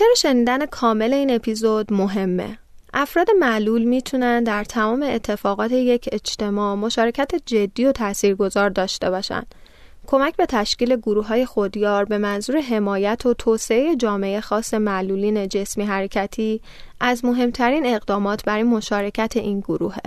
چرا شنیدن کامل این اپیزود مهمه؟ افراد معلول می‌تونن در تمام اتفاقات یک اجتماع مشارکت جدی و تاثیرگذار داشته باشند. کمک به تشکیل گروه های خودیار به منظور حمایت و توسعه جامعه خاص معلولین جسمی حرکتی از مهمترین اقدامات برای مشارکت این گروهه.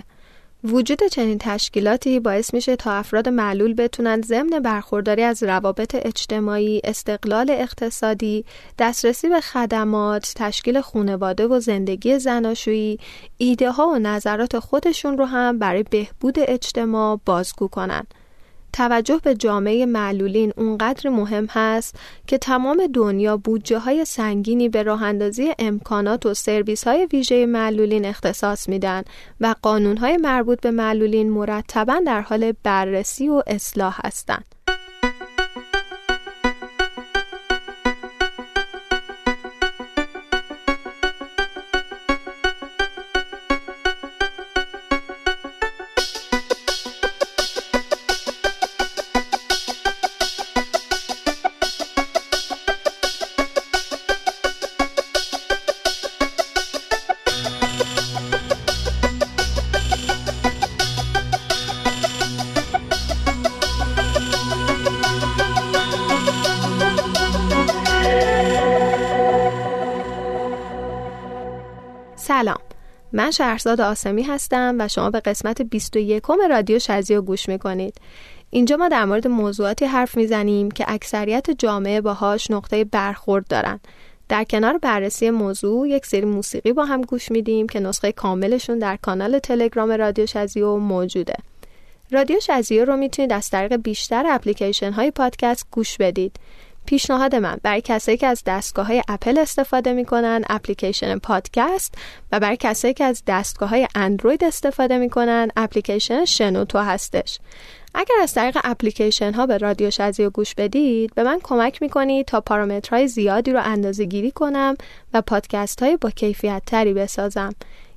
وجود چنین تشکیلاتی باعث میشه تا افراد معلول بتونن ضمن برخورداری از روابط اجتماعی، استقلال اقتصادی، دسترسی به خدمات، تشکیل خانواده و زندگی زناشویی، ایده ها و نظرات خودشون رو هم برای بهبود اجتماع بازگو کنن. توجه به جامعه معلولین اونقدر مهم هست که تمام دنیا بودجه های سنگینی به راه اندازی امکانات و سرویس های ویژه معلولین اختصاص میدن و قانون های مربوط به معلولین مرتبا در حال بررسی و اصلاح هستند. شهرزاد آسمی هستم و شما به قسمت 21 رادیو شزیو گوش می‌کنید. اینجا ما در مورد موضوعاتی حرف می‌زنیم که اکثریت جامعه باهاش نقطه برخورد دارن. در کنار بررسی موضوع یک سری موسیقی با هم گوش میدیم که نسخه کاملشون در کانال تلگرام رادیو شزیو موجوده. رادیو شزیو رو می‌تونید از طریق بیشتر اپلیکیشن های پادکست گوش بدید. پیشنهاد من. برای کسایی که از دستگاه های اپل استفاده می‌کنن اپلیکیشن پادکست و برای کسایی که از دستگاه های اندروید استفاده می‌کنن اپلیکیشن شنوتو هستش. اگر از طریق اپلیکیشن ها به رادیو شزی گوش بدید به من کمک می‌کنید تا پارامترهای زیادی رو اندازه گیری کنم و پادکست های با کیفیت تری بسازم.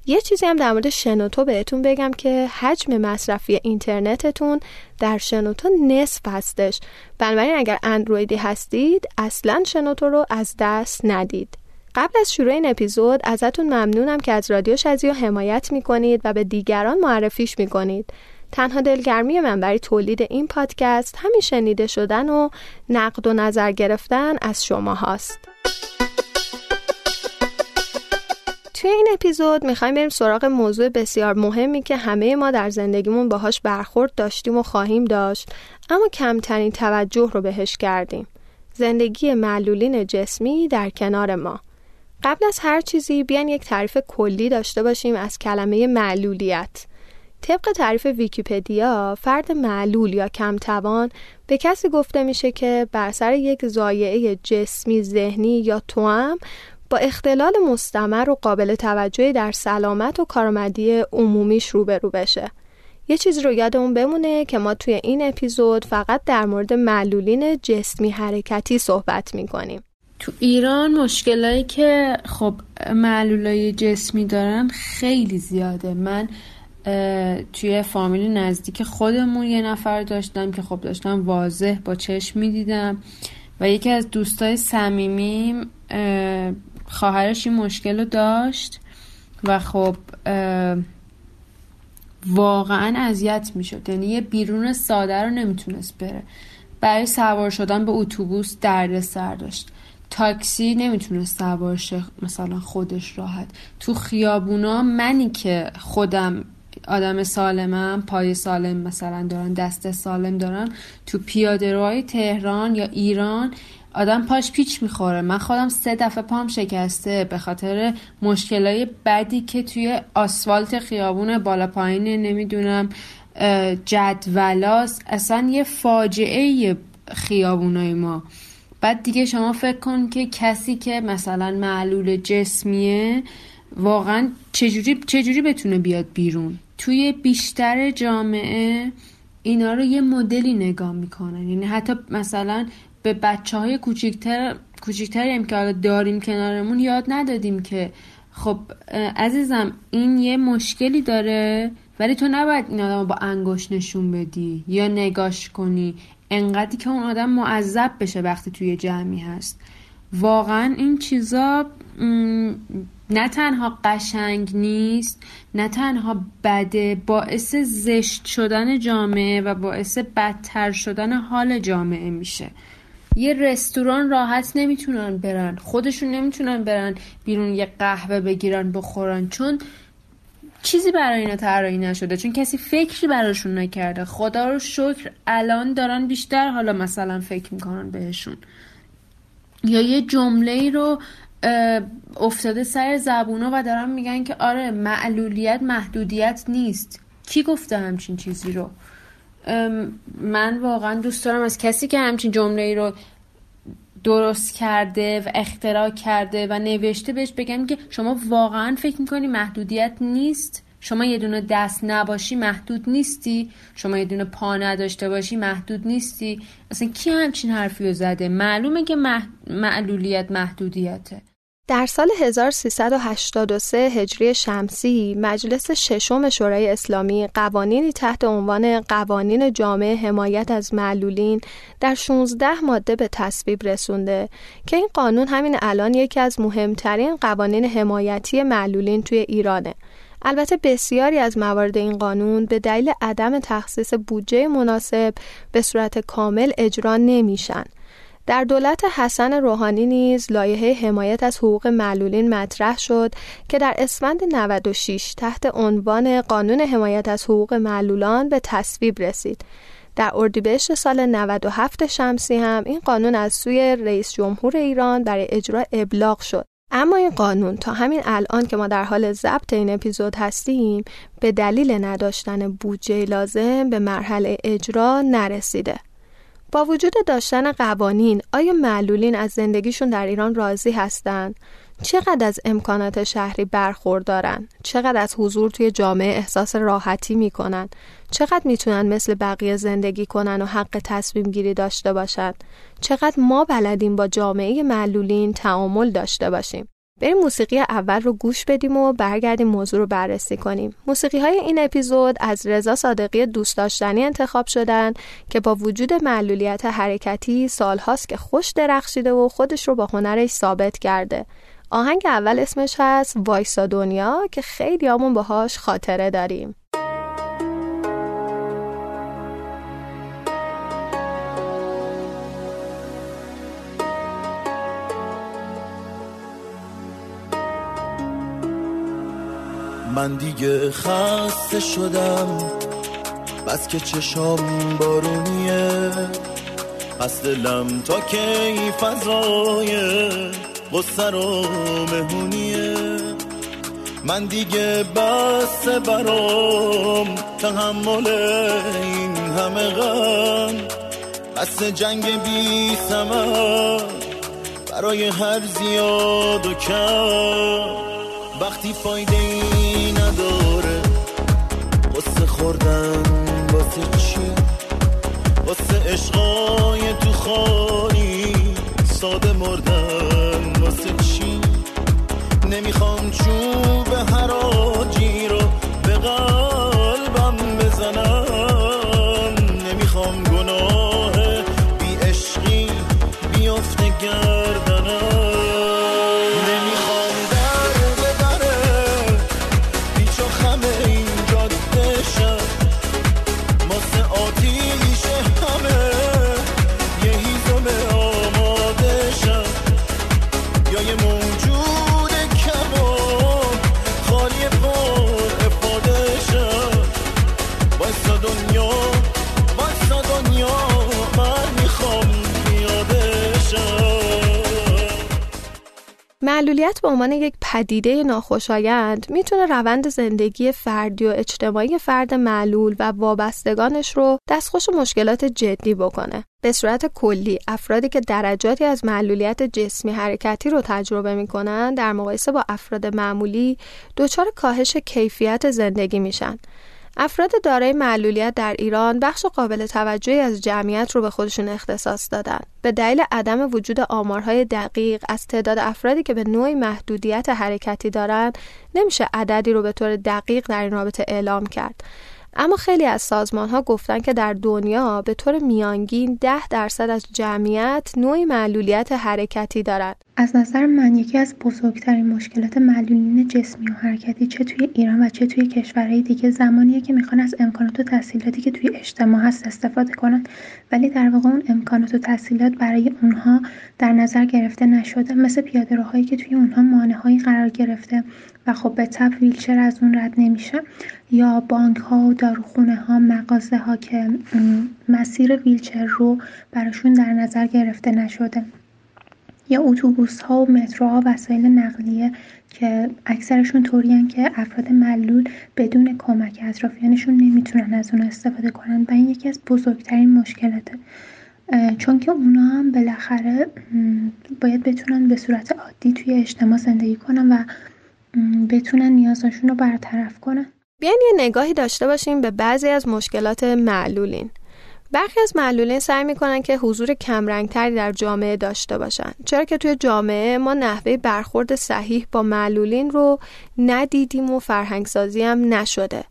یه چیزی هم در مورد شنوتو بهتون بگم که حجم مصرفی اینترنتتون در شنوتو نصف هستش. بنابراین اگر اندرویدی هستید اصلا شنوتو رو از دست ندید. قبل از شروع این اپیزود ازتون ممنونم که از رادیو شزیو حمایت می‌کنید و به دیگران معرفیش می‌کنید. تنها دلگرمی من برای تولید این پادکست همین شنیده شدن و نقد و نظر گرفتن از شما هاست. توی این اپیزود می‌خوایم بریم سراغ موضوع بسیار مهمی که همه ما در زندگیمون باهاش برخورد داشتیم و خواهیم داشت اما کمترین توجه رو بهش کردیم. زندگی معلولین جسمی در کنار ما. قبل از هر چیزی بیان یک تعریف کلی داشته باشیم از کلمه معلولیت. طبق تعریف ویکیپدیا فرد معلول یا کمتوان به کسی گفته میشه که بر سر یک زایعه جسمی ذهنی یا توام با اختلال مستمر و قابل توجهی در سلامت و کارآمدی عمومیش روبرو بشه. یه چیز رو یادمون بمونه که ما توی این اپیزود فقط در مورد معلولین جسمی حرکتی صحبت می‌کنیم. تو ایران مشکلایی که خب معلولای جسمی دارن خیلی زیاده من توی فامیل نزدیک خودمون یه نفر داشتم که خب داشتم واضح با چشم می‌دیدم و یکی از دوستای صمیمیم خواهرش این مشکل رو داشت و خب واقعا اذیت می‌شد. یعنی یه بیرون ساده رو نمی‌تونست بره. برای سوار شدن به اتوبوس درد سر داشت. تاکسی نمی‌تونست سوار شه مثلا خودش راحت. تو خیابونا منی که خودم آدم سالمم پای سالم مثلا دارن دست سالم دارن تو پیاده تهران یا ایران آدم پاش پیچ می‌خوره. من خودم سه دفعه پام شکسته به خاطر مشکلای بدی که توی آسفالت خیابون بالا پایین نمی‌دونم جدولاس. اصلا یه فاجعه خیابونای ما. بعد دیگه شما فکر کن که کسی که مثلا معلول جسمیه واقعا چجوری, چجوری بتونه بیاد بیرون؟ توی بیشتر جامعه اینا رو یه مدلی نگاه می‌کنن. یعنی حتی مثلا به بچه های کوچیکتر که حالا داریم کنارمون یاد ندادیم که خب عزیزم این یه مشکلی داره ولی تو نباید این آدم با انگوش نشون بدی یا نگاش کنی. انقدری که اون آدم معذب بشه وقتی توی جمعی هست. واقعا این چیزا نه تنها قشنگ نیست نه تنها بده باعث زشت شدن جامعه و باعث بدتر شدن حال جامعه میشه. یه رستوران راحت نمی‌تونن برن. خودشون نمی‌تونن برن بیرون یه قهوه بگیرن بخورن. چون چیزی برای اینا طراحی نشده. چون کسی فکری براشون نکرده. خدا رو شکر الان دارن بیشتر حالا مثلا فکر می‌کنن بهشون. یا یه جمله رو افتاده سر زبونا و دارن میگن که آره معلولیت محدودیت نیست. کی گفته همچین چیزی رو؟ من واقعا دوست دارم از کسی که همچین جمله ای رو درست کرده و اختراع کرده و نوشته بهش بگم که شما واقعا فکر می‌کنی محدودیت نیست؟ شما یه دونه دست نباشی محدود نیستی؟ شما یه دونه پا نداشته باشی محدود نیستی؟ اصلا کی همچین حرفی رو زده؟ معلومه که معلولیت محدودیته. در سال 1383 هجری شمسی مجلس ششم شورای اسلامی قوانینی تحت عنوان قوانین جامعه حمایت از معلولین در 16 ماده به تصویب رسونده که این قانون همین الان یکی از مهمترین قوانین حمایتی معلولین توی ایرانه. البته بسیاری از موارد این قانون به دلیل عدم تخصیص بودجه مناسب به صورت کامل اجرا نمیشن. در دولت حسن روحانی نیز لایحه حمایت از حقوق معلولین مطرح شد که در اسفند 96 تحت عنوان قانون حمایت از حقوق معلولان به تصویب رسید. در اردیبهشت سال 97 شمسی هم این قانون از سوی رئیس جمهور ایران برای اجرا ابلاغ شد. اما این قانون تا همین الان که ما در حال ضبط این اپیزود هستیم به دلیل نداشتن بودجه لازم به مرحله اجرا نرسیده. با وجود داشتن قوانین آیا معلولین از زندگیشون در ایران راضی هستند؟ چقدر از امکانات شهری برخوردارن؟ چقدر از حضور توی جامعه احساس راحتی می‌کنن؟ چقدر می‌تونن مثل بقیه زندگی کنن و حق تصمیم گیری داشته باشند؟ چقدر ما بلدیم با جامعه معلولین تعامل داشته باشیم؟ بریم موسیقی اول رو گوش بدیم و برگردیم موضوع رو بررسی کنیم. موسیقی های این اپیزود از رضا صادقی دوست داشتنی انتخاب شدن که با وجود معلولیت حرکتی سالهاست که خوش درخشیده و خودش رو با هنرش ثابت کرده. آهنگ اول اسمش هست وایسا دنیا که خیلی همون باهاش خاطره داریم. من دیگه خسته شدم. بس که چشام بارونیه. پس دلم تا کی فضای غصه رو مهونیه من دیگه بس برام تحمل این همه غم. بس جنگ بی سمر برای هر زیاد و کم. وقتی فایده ای نداره قصه خوردن واسه چی؟ واسه عشقای تو خانی ساده مردن واسه چی؟ نمی‌خوام چوب حراجی رو به قلبم بزنم. نمی‌خوام گناه بی عشقی بیافته گردنم معلولیت به عنوان یک پدیده ناخوشایند می‌تونه روند زندگی فردی و اجتماعی فرد معلول و وابستگانش رو دستخوش مشکلات جدی بکنه. به صورت کلی افرادی که درجاتی از معلولیت جسمی حرکتی رو تجربه می‌کنن در مقایسه با افراد معمولی دچار کاهش کیفیت زندگی میشن. افراد دارای معلولیت در ایران بخش قابل توجهی از جمعیت رو به خودشون اختصاص دادن. به دلیل عدم وجود آمارهای دقیق از تعداد افرادی که به نوعی محدودیت حرکتی دارند، نمیشه عددی رو به طور دقیق در این رابطه اعلام کرد. اما خیلی از سازمان ها گفتن که در دنیا به طور میانگین 10 درصد از جمعیت نوعی معلولیت حرکتی دارد. از نظر من یکی از بزرگترین مشکلات معلولین جسمی و حرکتی چه توی ایران و چه توی کشورهای دیگه زمانیه که می‌خوان از امکانات و تحصیلاتی که توی اجتماع هست استفاده کنن ولی در واقع اون امکانات و تحصیلات برای اونها در نظر گرفته نشده مثل پیاده روهایی که توی اونها مانع قرار گرفته و خب به تب ویلچر از اون رد نمیشه یا بانک ها و داروخونه ها مغازه ها که مسیر ویلچر رو براشون در نظر گرفته نشده. یا اتوبوس ها و متروها وسایل نقلیه که اکثرشون طوریان که افراد معلول بدون کمک اطرافیانشون نمی‌تونن از اون استفاده کنن و این یکی از بزرگترین مشکلاته. چون که اونا هم بالاخره باید بتونن به صورت عادی توی اجتماع زندگی کنن و بتونن نیازشون رو برطرف کنن. بیاین یه نگاهی داشته باشیم به بعضی از مشکلات معلولین. برخی از معلولین سعی می‌کنن که حضور کمرنگتری در جامعه داشته باشن. چرا که توی جامعه ما نحوه برخورد صحیح با معلولین رو ندیدیم و فرهنگسازی هم نشده.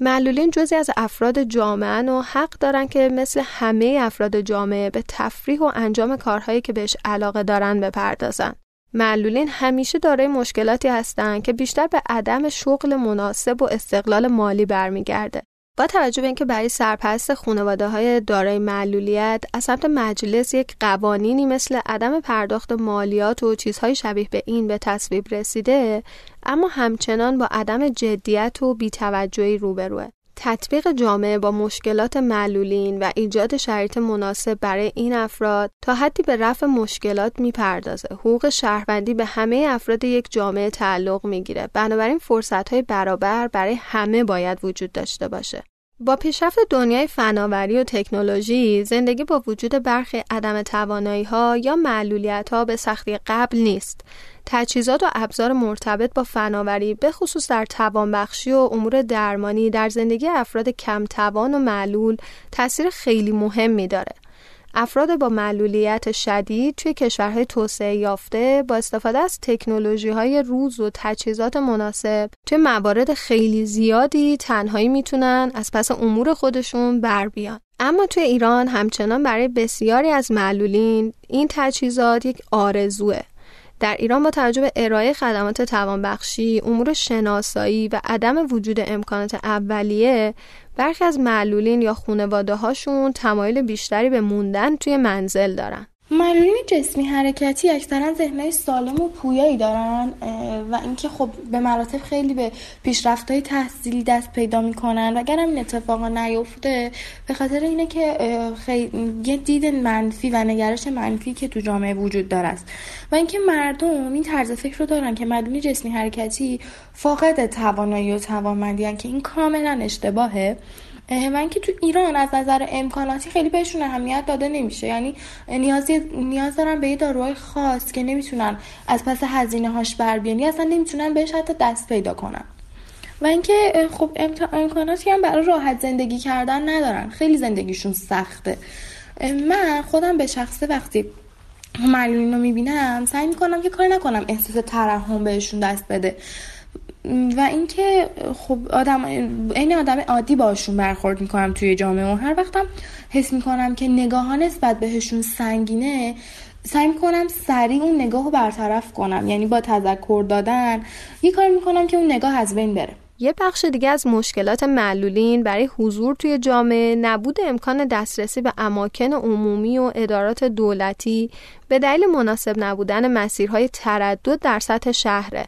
معلولین جزی از افراد جامعه و حق دارن که مثل همه افراد جامعه به تفریح و انجام کارهایی که بهش علاقه دارن بپردازن. معلولین همیشه دارای مشکلاتی هستند که بیشتر به عدم شغل مناسب و استقلال مالی برمیگرده. با توجه به اینکه برای سرپرست خانواده های دارای معلولیت از سمت مجلس یک قوانینی مثل عدم پرداخت مالیات و چیزهای شبیه به این به تصویب رسیده اما همچنان با عدم جدیت و بیتوجهی روبروه تطبیق جامعه با مشکلات معلولین و ایجاد شرایط مناسب برای این افراد تا حدی به رفع مشکلات می‌پردازه. حقوق شهروندی به همه افراد یک جامعه تعلق می‌گیره. بنابراین فرصت های برابر برای همه باید وجود داشته باشه. با پیشرفت دنیای فناوری و تکنولوژی زندگی با وجود برخی عدم توانایی ها یا معلولیت ها به سختی قبل نیست. تجهیزات و ابزار مرتبط با فناوری به خصوص در توانبخشی و امور درمانی در زندگی افراد کم توان و معلول تاثیر خیلی مهمی داره افراد با معلولیت شدید توی کشورهای توسعه یافته با استفاده از تکنولوژی های روز و تجهیزات مناسب توی موارد خیلی زیادی تنهایی می‌تونن از پس امور خودشون بر بیان. اما توی ایران همچنان برای بسیاری از معلولین این تجهیزات یک آرزوه در ایران با توجه به ارائه خدمات توانبخشی، امور شناسایی و عدم وجود امکانات اولیه برخی از معلولین یا خانواده هاشون تمایل بیشتری به موندن توی منزل دارن. معلولین جسمی حرکتی اکثرا ذهنهای سالم و پویایی دارن و اینکه خب به مراتب خیلی به پیشرفت های تحصیلی دست پیدا می‌کنن. و اگر این اتفاقا نیفته به خاطر اینه که خیلی یه دید منفی و نگرش منفی که تو جامعه وجود داره است. و اینکه مردم این طرز فکر رو دارن که معلولین جسمی حرکتی فاقد توانایی و توانمندی که این کاملا اشتباهه. من که تو ایران از نظر امکاناتی خیلی بهشون اهمیت داده نمیشه. یعنی نیاز نیاز دارن به یه داروهای خاص که نمی‌تونن از پس هزینه هاش بر بیان. یا اصلا نمی‌تونن بهش حتی دست پیدا کنن. و اینکه خب امکاناتی هم برای راحت زندگی کردن ندارن. خیلی زندگیشون سخته. من خودم به شخصه وقتی معلولین رو می‌بینم سعی می‌کنم که کار نکنم احساس ترحم بهشون دست بده. و اینکه خب آدم این آدم عادی باشون برخورد می‌کنم توی جامعه و هر وقتم حس می‌کنم که نگاه ها نسبت بهشون سنگینه سعی می‌کنم سریع اون نگاه رو برطرف کنم. یعنی با تذکر دادن یه کار می‌کنم که اون نگاه از بین بره. یه بخش دیگه از مشکلات معلولین برای حضور توی جامعه نبود امکان دسترسی به اماکن عمومی و ادارات دولتی به دلیل مناسب نبودن مسیرهای تردد در سطح شهره.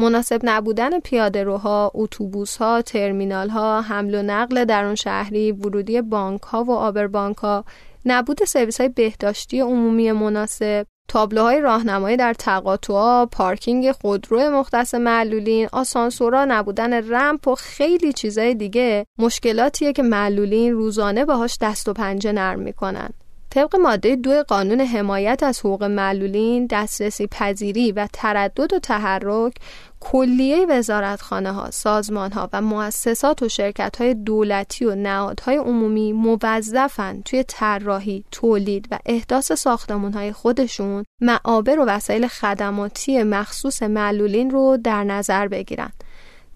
مناسب نبودن پیاده روها، اتوبوس ها، ترمینال ها، حمل و نقل درون شهری، ورودی بانک ها و آبر بانک ها، نبود سرویس های بهداشتی عمومی مناسب، تابلوهای راهنمایی در تقاطعها، پارکینگ خودرو مختص معلولین، آسانسورا، نبودن رمپ و خیلی چیزای دیگه مشکلاتیه که معلولین روزانه باهاش دست و پنجه نرم می‌کنن. طبق ماده دو قانون حمایت از حقوق معلولین دسترسی پذیری و تردد و تحرک کلیه وزارتخانه ها، سازمان ها و مؤسسات و شرکت های دولتی و نهادهای عمومی موظفن توی طراحی، تولید و احداث ساختمون های خودشون معابر و وسایل خدماتی مخصوص معلولین رو در نظر بگیرن.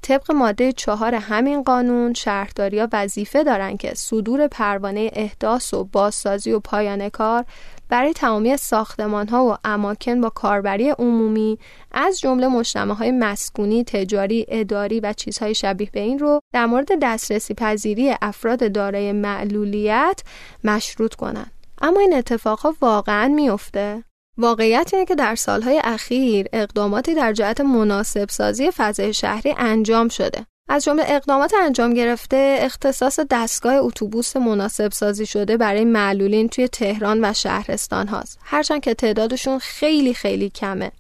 طبق ماده چهار همین قانون شهرداریا وظیفه دارن که صدور پروانه احداث و بازسازی و پایان کار برای تمامی ساختمان ها و اماکن با کاربری عمومی از جمله مجتمع های مسکونی، تجاری، اداری و چیزهای شبیه به این رو در مورد دسترسی پذیری افراد دارای معلولیت مشروط کنند. اما این اتفاقها واقعا میفته؟ واقعیت اینه که در سالهای اخیر اقداماتی در جهت مناسب سازی فضای شهری انجام شده. از جمله اقدامات انجام گرفته اختصاص دستگاه اتوبوس مناسب سازی شده برای معلولین توی تهران و شهرستان هاست. هرچند که تعدادشون خیلی خیلی کمه.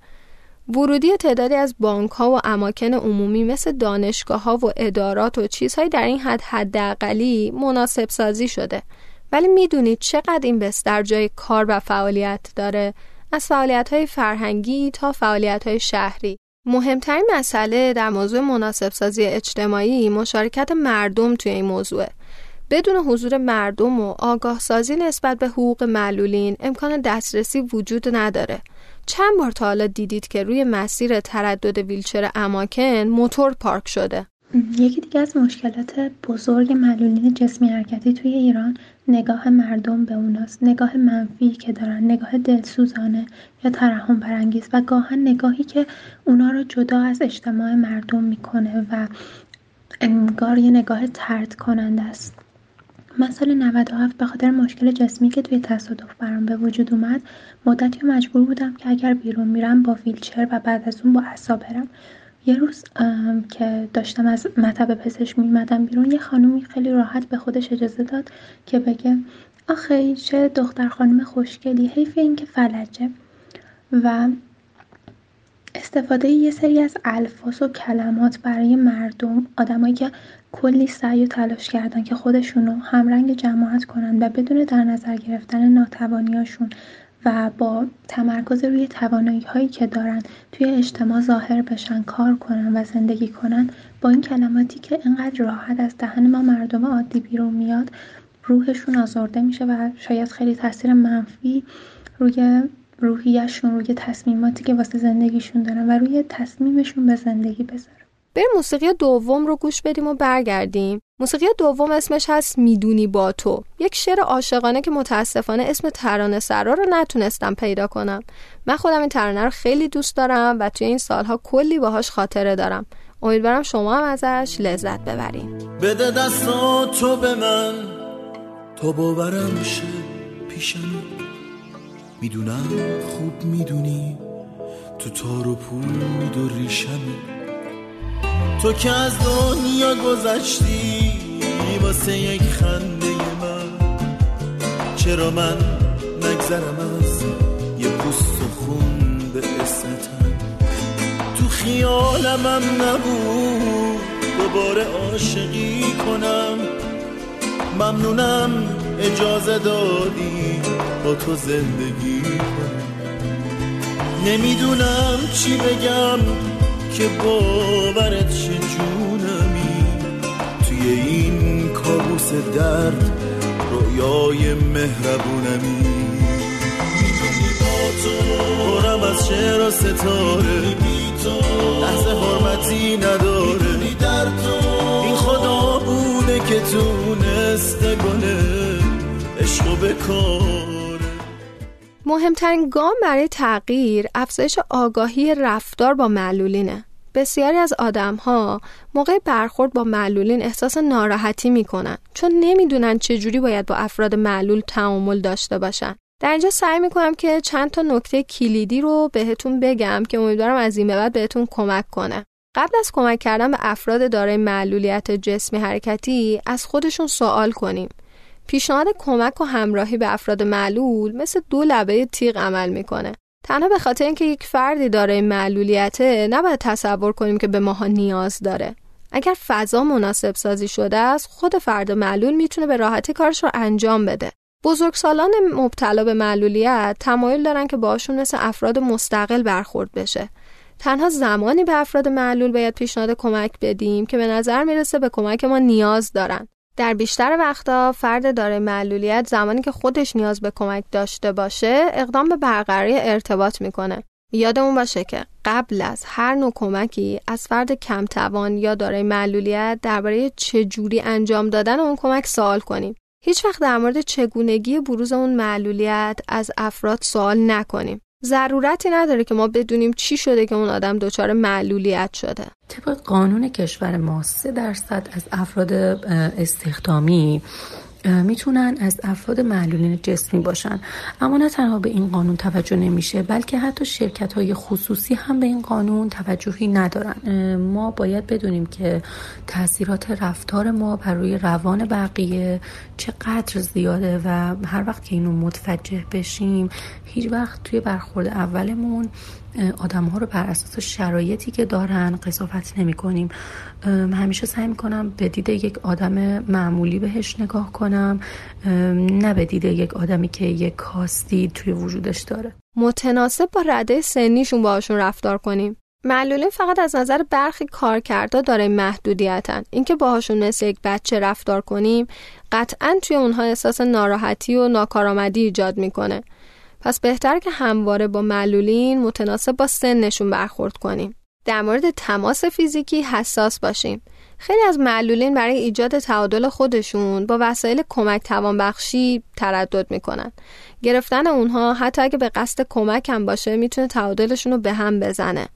ورودی تعدادی از بانک ها و اماکن عمومی مثل دانشگاه ها و ادارات و چیزهایی در این حد حداقلی مناسب سازی شده. ولی می‌دونید چقدر این بستر جای کار و فعالیت داره؟ از فعالیت های فرهنگی تا فعالیت های شهری. مهمترین مسئله در موضوع مناسب سازی اجتماعی مشارکت مردم توی این موضوع بدون حضور مردم و آگاه سازی نسبت به حقوق معلولین امکان دسترسی وجود نداره. چند بار تا حالا دیدید که روی مسیر تردد ویلچر اماکن موتور پارک شده. یکی دیگه از مشکلات بزرگ معلولین جسمی حرکتی توی ایران نگاه مردم به اوناست. نگاه منفی که دارن نگاه دلسوزانه یا ترحم برانگیز و گاهن نگاهی که اونا رو جدا از اجتماع مردم می‌کنه و انگار یه نگاه ترد کننده است. من سال 97 به خاطر مشکل جسمی که توی تصادف برام به وجود اومد مدتی مجبور بودم که اگر بیرون میرم با ویلچر و بعد از اون با عصا برم. یه روز که داشتم از مطب پزشک میمدم بیرون یه خانومی خیلی راحت به خودش اجازه داد که بگه آخه چه دختر خانم خوشگلی حیف این که فلجه. و استفاده یه سری از الفاظ و کلمات برای مردم آدمایی که کلی سعی و تلاش کردن که خودشونو همرنگ جماعت کنن و بدون در نظر گرفتن ناتوانیاشون و با تمرکز روی توانایی هایی که دارن توی اجتماع ظاهر بشن کار کنن و زندگی کنن با این کلماتی که اینقدر راحت از دهن ما مردم عادی بیرون میاد روحشون آزرده میشه و شاید خیلی تاثیر منفی روی روحیشون روی تصمیماتی که واسه زندگیشون دارن و روی تصمیمشون به زندگی بذاره بریم موسیقی دوم رو گوش بدیم و برگردیم. موسیقی دوم اسمش هست می‌دونی با تو. یک شعر عاشقانه که متاسفانه اسم ترانه سرا رو نتونستم پیدا کنم. من خودم این ترانه رو خیلی دوست دارم و توی این سالها کلی باهاش خاطره دارم. امیدوارم شما هم ازش لذت ببرین. بده دست تو به من. تو باورم شه پیشم. می‌دونم خوب می‌دونی. تو تار و پود و ریشمی تو که از دنیا گذشتی واسه یک خنده من. چرا من نگذرم از یه پوست و خون به اسمتم تو خیالمم نبود دوباره عاشقی کنم. ممنونم اجازه دادی با تو زندگی کنم. نمی‌دونم چی بگم. که باورت شه جونمی. توی این کابوس درد رویای مهربونمی. برم از شعر و ستاره. لحظه حرمتی نداره. این خدا بوده که تونسته گله عشق و بکار مهمترین گام برای تغییر افزایش آگاهی رفتار با معلولینه. بسیاری از آدم ها موقع برخورد با معلولین احساس ناراحتی می‌کنن چون نمی‌دونن چجوری باید با افراد معلول تعامل داشته باشن. در اینجا سعی می‌کنم که چند تا نکته کلیدی رو بهتون بگم که امیدوارم از این به بعد بهتون کمک کنه. قبل از کمک کردن به افراد دارای معلولیت جسمی حرکتی از خودشون سوال کنیم. پیشنهاد کمک و همراهی به افراد معلول مثل دو لبه تیغ عمل می‌کنه. تنها به خاطر اینکه یک فردی دارای معلولیته نباید تصور کنیم که به ماها نیاز داره. اگر فضا مناسب سازی شده است، خود فرد معلول می‌تونه به راحتی کارش رو انجام بده. بزرگسالان مبتلا به معلولیت تمایل دارن که باشون مثل افراد مستقل برخورد بشه. تنها زمانی به افراد معلول باید پیشنهاد کمک بدیم که به نظر می‌رسه به کمک ما نیاز دارن. در بیشتر وقتا فرد داره معلولیت زمانی که خودش نیاز به کمک داشته باشه اقدام به برقراری ارتباط می‌کنه یادمون باشه که قبل از هر نوع کمکی از فرد کمتوان یا دارای معلولیت درباره چجوری انجام دادن اون کمک سوال کنیم. هیچ وقت در مورد چگونگی بروز اون معلولیت از افراد سوال نکنیم. ضرورتی نداره که ما بدونیم چی شده که اون آدم دچار معلولیت شده. طبق قانون کشور ما سه درصد از افراد استخدامی می‌تونن از افراد معلولین جسمی باشن. اما نه تنها به این قانون توجه نمیشه بلکه حتی شرکت های خصوصی هم به این قانون توجهی ندارن. ما باید بدونیم که تاثیرات رفتار ما بر روی روان بقیه چقدر زیاده و هر وقت که اینو متوجه بشیم هیچ وقت توی برخورد اولمون آدم ها رو بر اساس شرایطی که دارن قضاوت نمی کنیم همیشه سعی می کنم به دید یک آدم معمولی بهش نگاه کنم نه به دید یک آدمی که یک کاستی توی وجودش داره. متناسب با رده سنیشون باشون رفتار کنیم. معلولین فقط از نظر برخی کارکردا داره محدودیتن. اینکه باهاشون مثل یک بچه رفتار کنیم قطعا توی اونها احساس ناراحتی و ناکارآمدی ایجاد می‌کنه. پس بهتر که همواره با معلولین متناسب با سنشون برخورد کنیم. در مورد تماس فیزیکی حساس باشیم. خیلی از معلولین برای ایجاد تعادل خودشون با وسایل کمک توانبخشی تردد می‌کنن. گرفتن اونها حتی اگه به قصد کمک هم باشه می‌تونه تعادلشون رو به هم بزنه.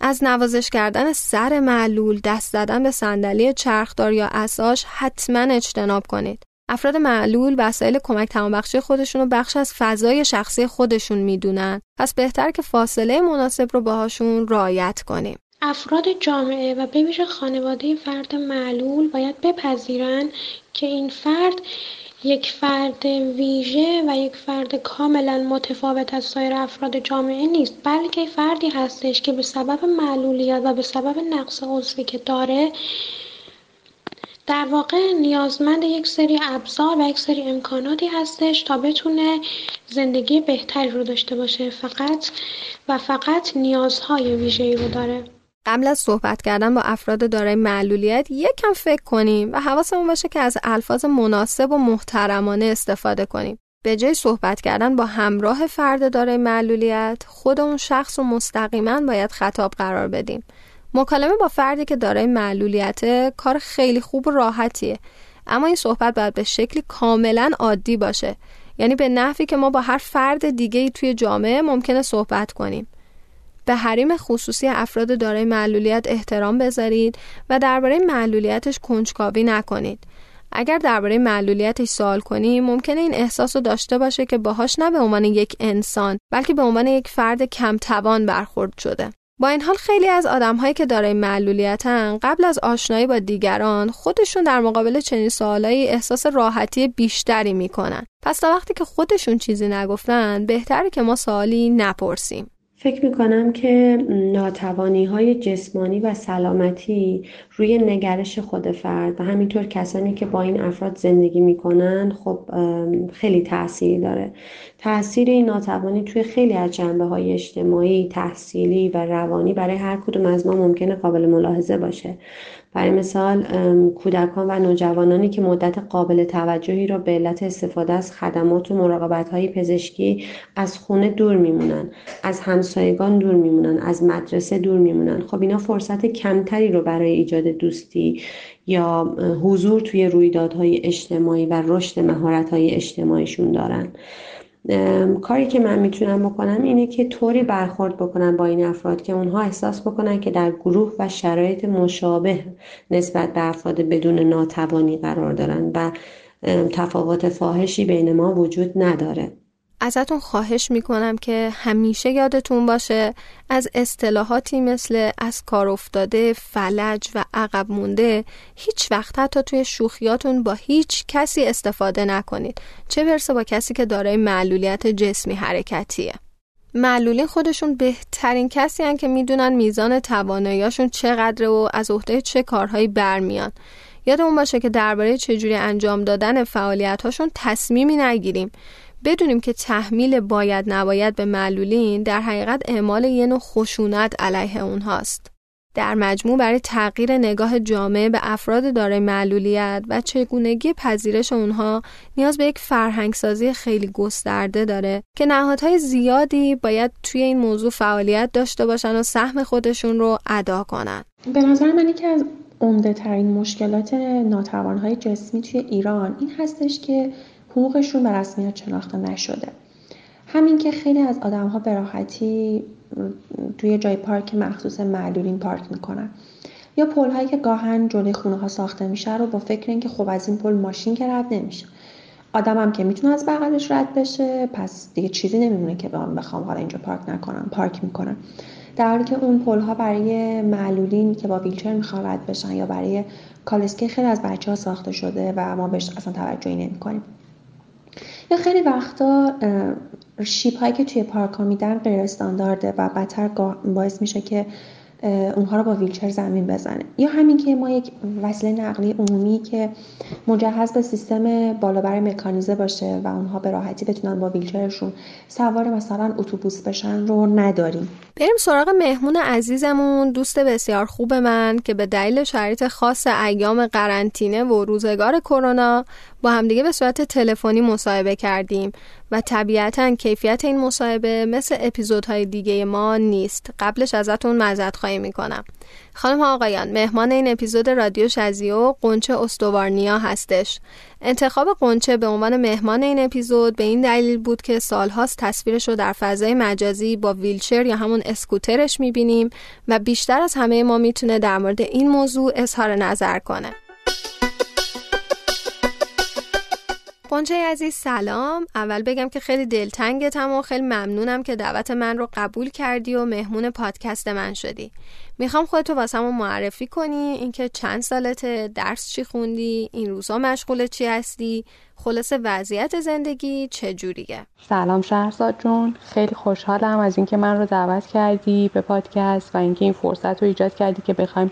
از نوازش کردن سر معلول دست زدن به صندلی چرخدار یا اساش حتما اجتناب کنید. افراد معلول وسایل کمک تمامبخشی خودشون رو بخش از فضای شخصی خودشون می‌دونن. پس بهتر که فاصله مناسب رو باهاشون رعایت کنیم. افراد جامعه و به ویژه خانواده فرد معلول باید بپذیرند که این فرد یک فرد ویژه و یک فرد کاملا متفاوت از سایر افراد جامعه نیست بلکه فردی هستش که به سبب معلولیت و به سبب نقص عضوی که داره در واقع نیازمند یک سری ابزار و یک سری امکاناتی هستش تا بتونه زندگی بهتری رو داشته باشه. فقط و فقط نیازهای ویژه‌ای رو داره. قبل از صحبت کردن با افراد دارای معلولیت یکم فکر کنیم و حواسمون باشه که از الفاظ مناسب و محترمانه استفاده کنیم. به جای صحبت کردن با همراه فرد دارای معلولیت خود اون شخص و مستقیما باید خطاب قرار بدیم. مکالمه با فردی که دارای معلولیت کار خیلی خوب و راحتیه. اما این صحبت باید به شکلی کاملا عادی باشه. یعنی به نحوی که ما با هر فرد دیگه ای توی جامعه ممکنه صحبت کنیم. به حریم خصوصی افراد دارای معلولیت احترام بذارید و درباره معلولیتش کنجکاوی نکنید. اگر درباره معلولیتش سوال کنیم ممکنه این احساس رو داشته باشه که باهاش نه به عنوان یک انسان بلکه به عنوان یک فرد کمتوان برخورد شده. با این حال خیلی از آدمهایی که دارای معلولیتن قبل از آشنایی با دیگران خودشون در مقابل چنین سوالایی احساس راحتی بیشتری می‌کنن. پس تا وقتی که خودشون چیزی نگفتن بهتره که ما سوالی نپرسیم. فکر می کنم که ناتوانی های جسمانی و سلامتی روی نگرش خود فرد و همینطور کسانی که با این افراد زندگی می کنن خب خیلی تاثیر داره. تاثیر این ناتوانی توی خیلی از جنبه های اجتماعی، تحصیلی و روانی برای هر کدوم از ما ممکنه قابل ملاحظه باشه. برای مثال کودکان و نوجوانانی که مدت قابل توجهی را به علت استفاده از خدمات و مراقبت های پزشکی از خونه دور میمونن از همسایگان دور میمونن از مدرسه دور میمونن. خب اینا فرصت کمتری رو برای ایجاد دوستی یا حضور توی رویدادهای اجتماعی و رشد مهارت های اجتماعیشون دارن. کاری که من می‌تونم بکنم اینه که طوری برخورد بکنم با این افراد که اونها احساس بکنن که در گروه و شرایط مشابه نسبت به افراد بدون ناتوانی قرار دارن و تفاوت فاحشی بین ما وجود نداره. ازتون خواهش می‌کنم که همیشه یادتون باشه از اصطلاحاتی مثل از کار افتاده، فلج و عقب مونده هیچ وقت حتی توی شوخیاتون با هیچ کسی استفاده نکنید. چه برسه با کسی که دارای معلولیت جسمی حرکتیه. معلولین خودشون بهترین کسی هن که می‌دونن میزان تواناییاشون چقدره و از عهده چه کارهایی برمیان. یادمون باشه که درباره چجوری انجام دادن فعالیت هاشون تصمیمی نگیریم. بدونیم که تحمیل باید نباید به معلولین در حقیقت اعمال یه نوع خشونت علیه اونهاست. در مجموع برای تغییر نگاه جامعه به افراد دارای معلولیت و چگونگی پذیرش اونها نیاز به یک فرهنگسازی خیلی گسترده داره که نهادهای زیادی باید توی این موضوع فعالیت داشته باشن و سهم خودشون رو ادا کنن به نظر من که از عمده ترین مشکلات ناتوانهای جسمی توی ایران این هستش که حقوقشون به رسمیت شناخته نشده. همین که خیلی از آدم ها به راحتی توی جای پارک مخصوص معلولین پارک می‌کنن. یا پل هایی که گاهن جلوی خونه ها ساخته میشه رو با فکر اینکه خب از این پل ماشین که رد نمیشه. آدم هم که می‌تونه از بغلش رد بشه پس دیگه چیزی نمیمونه که من بخوام حالا اینجا پارک نکنم پارک می‌کنم. در حالی که اون پل ها برای معلولین که با ویلچر می‌خوان رد بشن یا برای کالسکه خیلی از بچه ها ساخته شده و ما بهش اصلا توجهی نمی کنیم. یا خیلی وقتا شیپ هایی که توی پارک ها میدن غیر استاندارده و بدتر باعث میشه که اونها رو با ویلچر زمین بزنه. یا همین که ما یک وسیله نقلی عمومی که مجهز به سیستم بالابر مکانیزه باشه و اونها به راحتی بتونن با ویلچرشون سوار مثلا اتوبوس بشن رو نداریم. بریم سراغ مهمون عزیزمون دوست بسیار خوب من که به دلیل شرایط خاص ایام قرنطینه و روزگار کرونا با همدیگه به صورت تلفنی مصاحبه کردیم و طبیعتا کیفیت این مصاحبه مثل اپیزودهای دیگه ما نیست. قبلش ازتون معذرت خواهی می‌کنم. خانم آقایان مهمان این اپیزود رادیو شزیو قنچه استوارنیا هستش. انتخاب قنچه به عنوان مهمان این اپیزود به این دلیل بود که سالهاست تصویرش رو در فضای مجازی با ویلچر یا همون اسکوترش می‌بینیم و بیشتر از همه ما می‌تونه در مورد این موضوع اظهار نظر کنه. قنچه عزیز سلام. اول بگم که خیلی دلتنگتم و خیلی ممنونم که دعوت من رو قبول کردی و مهمون پادکست من شدی. می‌خوام خودتو واسمون معرفی کنی اینکه چند سالته درس چی خوندی این روزا مشغول چی هستی خلاص وضعیت زندگی چجوریه سلام شهرزاد جون. خیلی خوشحالم از اینکه من رو دعوت کردی به پادکست و اینکه این فرصت رو ایجاد کردی که بخوایم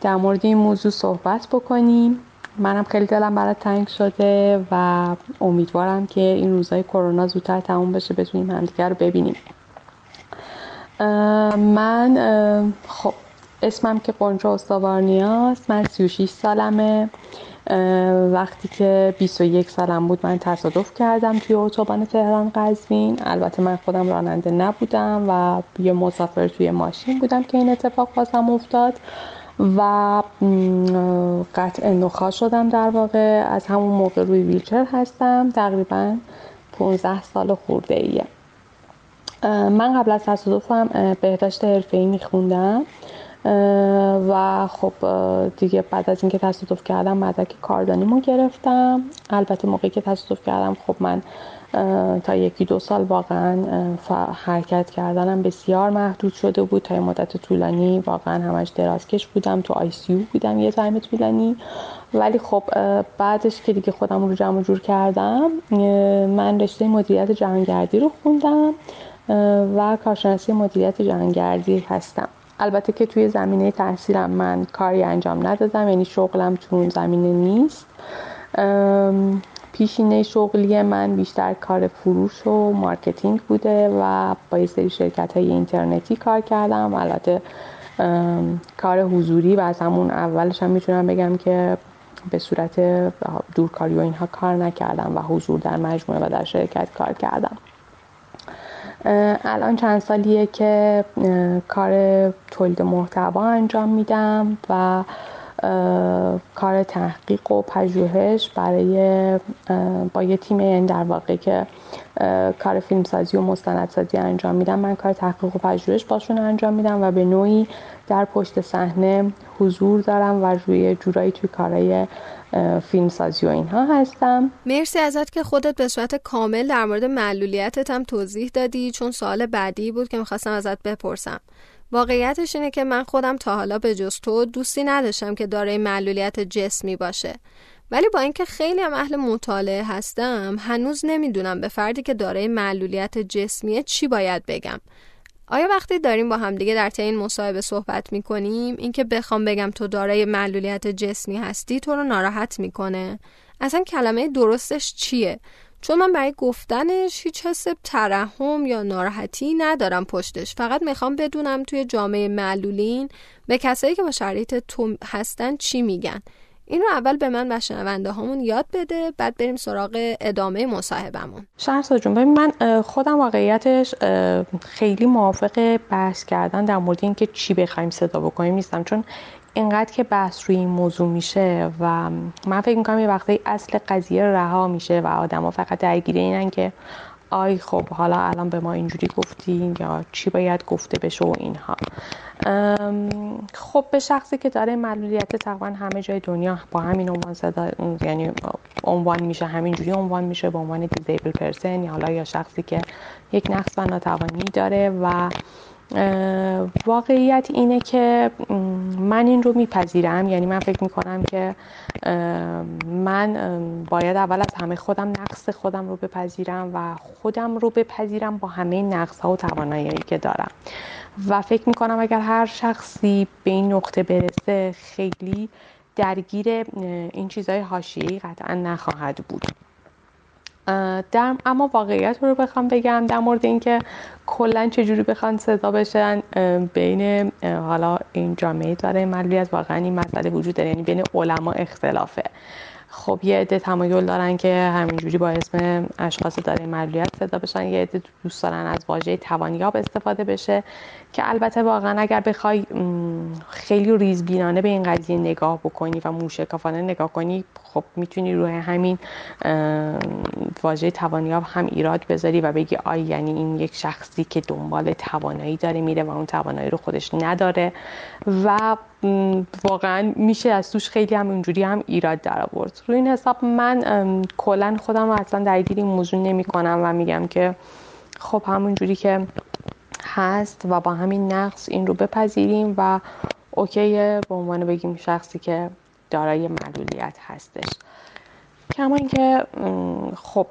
در مورد این موضوع صحبت بکنیم. منم خیلی دلم برات تنگ شده و امیدوارم که این روزهای کرونا زودتر تموم بشه بتونیم همدیگه رو ببینیم. من خب اسمم که قنچه استوارنیاست من 36 سالمه. وقتی که 21 سالم بود من تصادف کردم توی اتوبان تهران قزوین. البته من خودم راننده نبودم و یه مسافر توی ماشین بودم که این اتفاق بازم افتاد. و قطع نخا شدم در واقع. از همون موقع روی ویلچر هستم تقریبا 15 سال خورده ایه من قبل از تصادفم بهداشت حرفه‌ای میخوندم. و خب دیگه بعد از اینکه تصادف کردم مدرک کاردانیمو گرفتم. البته موقعی که تصادف کردم خب من تا یکی دو سال واقعا حرکت کردنم بسیار محدود شده بود. تا مدت طولانی واقعا همش درازکش بودم. تو ICU بودم یه time طولانی. ولی خب بعدش که دیگه خودم رو جمع جور کردم من رشته مدیریت جهانگردی رو خوندم و کارشناسی مدیریت جهانگردی هستم. البته که توی زمینه تحصیلم من کاری انجام ندادم یعنی شغلم تو زمینه نیست. پیشینه شغلی من بیشتر کار فروش و marketing بوده و با یه سری شرکت های اینترنتی کار کردم. البته کار حضوری و از همون اولش هم می‌تونم بگم که به صورت دورکاری و اینها کار نکردم و حضور در مجموعه و در شرکت کار کردم. الان چند سالیه که کار تولید محتوا انجام میدم و کار تحقیق و پژوهش برای با یه تیم این در واقع که کار فیلمسازی و مستندسازی انجام میدم من کار تحقیق و پژوهش باشون انجام میدم و به نوعی در پشت صحنه حضور دارم و روی جورایی توی کارهای فیلمسازی و اینها هستم. مرسی ازت که خودت به صورت کامل در مورد معلولیتت هم توضیح دادی چون سوال بعدی بود که می‌خواستم ازت بپرسم. واقعیتش اینه که من خودم تا حالا به جز تو دوستی نداشتم که دارای معلولیت جسمی باشه. ولی با اینکه خیلی هم اهل مطالعه هستم هنوز نمی‌دونم به فردی که دارای معلولیت جسمیه چی باید بگم. آیا وقتی داریم با همدیگه در طی این مصاحبه صحبت می‌کنیم اینکه بخوام بگم تو دارای معلولیت جسمی هستی تو رو ناراحت می‌کنه؟ اصلا کلمه درستش چیه؟ چون من برای گفتنش هیچ حس ترحم یا ناراحتی ندارم پشتش. فقط می‌خوام بدونم توی جامعه معلولین به کسایی که با شرایط تو هستن چی میگن. این رو اول به من و شنونده هامون یاد بده بعد بریم سراغ ادامه مصاحبمون شهرزاد جون ببین من خودم واقعیتش خیلی موافق بحث کردن در مورد اینکه چی بخوایم صدا بکنیم نیستم. چون اینقدر که بحث روی این موضوع میشه و من فکر می‌کنم یه وقتی اصل قضیه رها میشه و آدما فقط درگیر اینن که آی خب حالا الان به ما اینجوری گفتین یا چی باید گفته بشه و اینها. خب به شخصی که داره معلولیت تقریبا همه جای دنیا با همین عنوان صدا یعنی عنوان میشه همینجوری عنوان میشه به عنوان دیزیبل پرسن یا حالا یا شخصی که یک نقص و ناتوانی داره و واقعیت اینه که من این رو میپذیرم. یعنی من فکر می‌کنم که من باید اول از همه خودم نقص خودم رو بپذیرم و خودم رو بپذیرم با همه نقص ها و توانایی که دارم. و فکر می‌کنم اگر هر شخصی به این نقطه برسه خیلی درگیر این چیزهای حاشیه‌ای قطعا نخواهد بود. در اما واقعیت رو بخوام بگم در مورد اینکه کلا چجوری بخوان صدا بشن بین حالا این جامعه داره معلولیت واقعا این مسئله وجود داره یعنی بین علما اختلافه. خب یه عده تمایل دارن که همینجوری با اسم اشخاص داره معلولیت صدا بشن یه عده دوست دارن از واژه توانیاب استفاده بشه. که البته واقعا اگر بخوای خیلی ریزبینانه به این قضیه نگاه بکنی و موشکافانه نگاه کنی خب می‌تونی روی همین واژه توانیاب هم ایراد بذاری و بگی آی یعنی این یک شخصی که دنبال توانایی داره میره و اون توانایی رو خودش نداره و واقعا میشه از توش خیلی هم اونجوری هم ایراد در آورد. روی این حساب من کلا خودم رو اصلا درگیر این موضوع نمی کنم و میگم که خب همونجوری که هست و با همین نقص این رو بپذیریم و اوکیه به عنوان بگیم شخصی که دارای معلولیت هستش. کما اینکه خب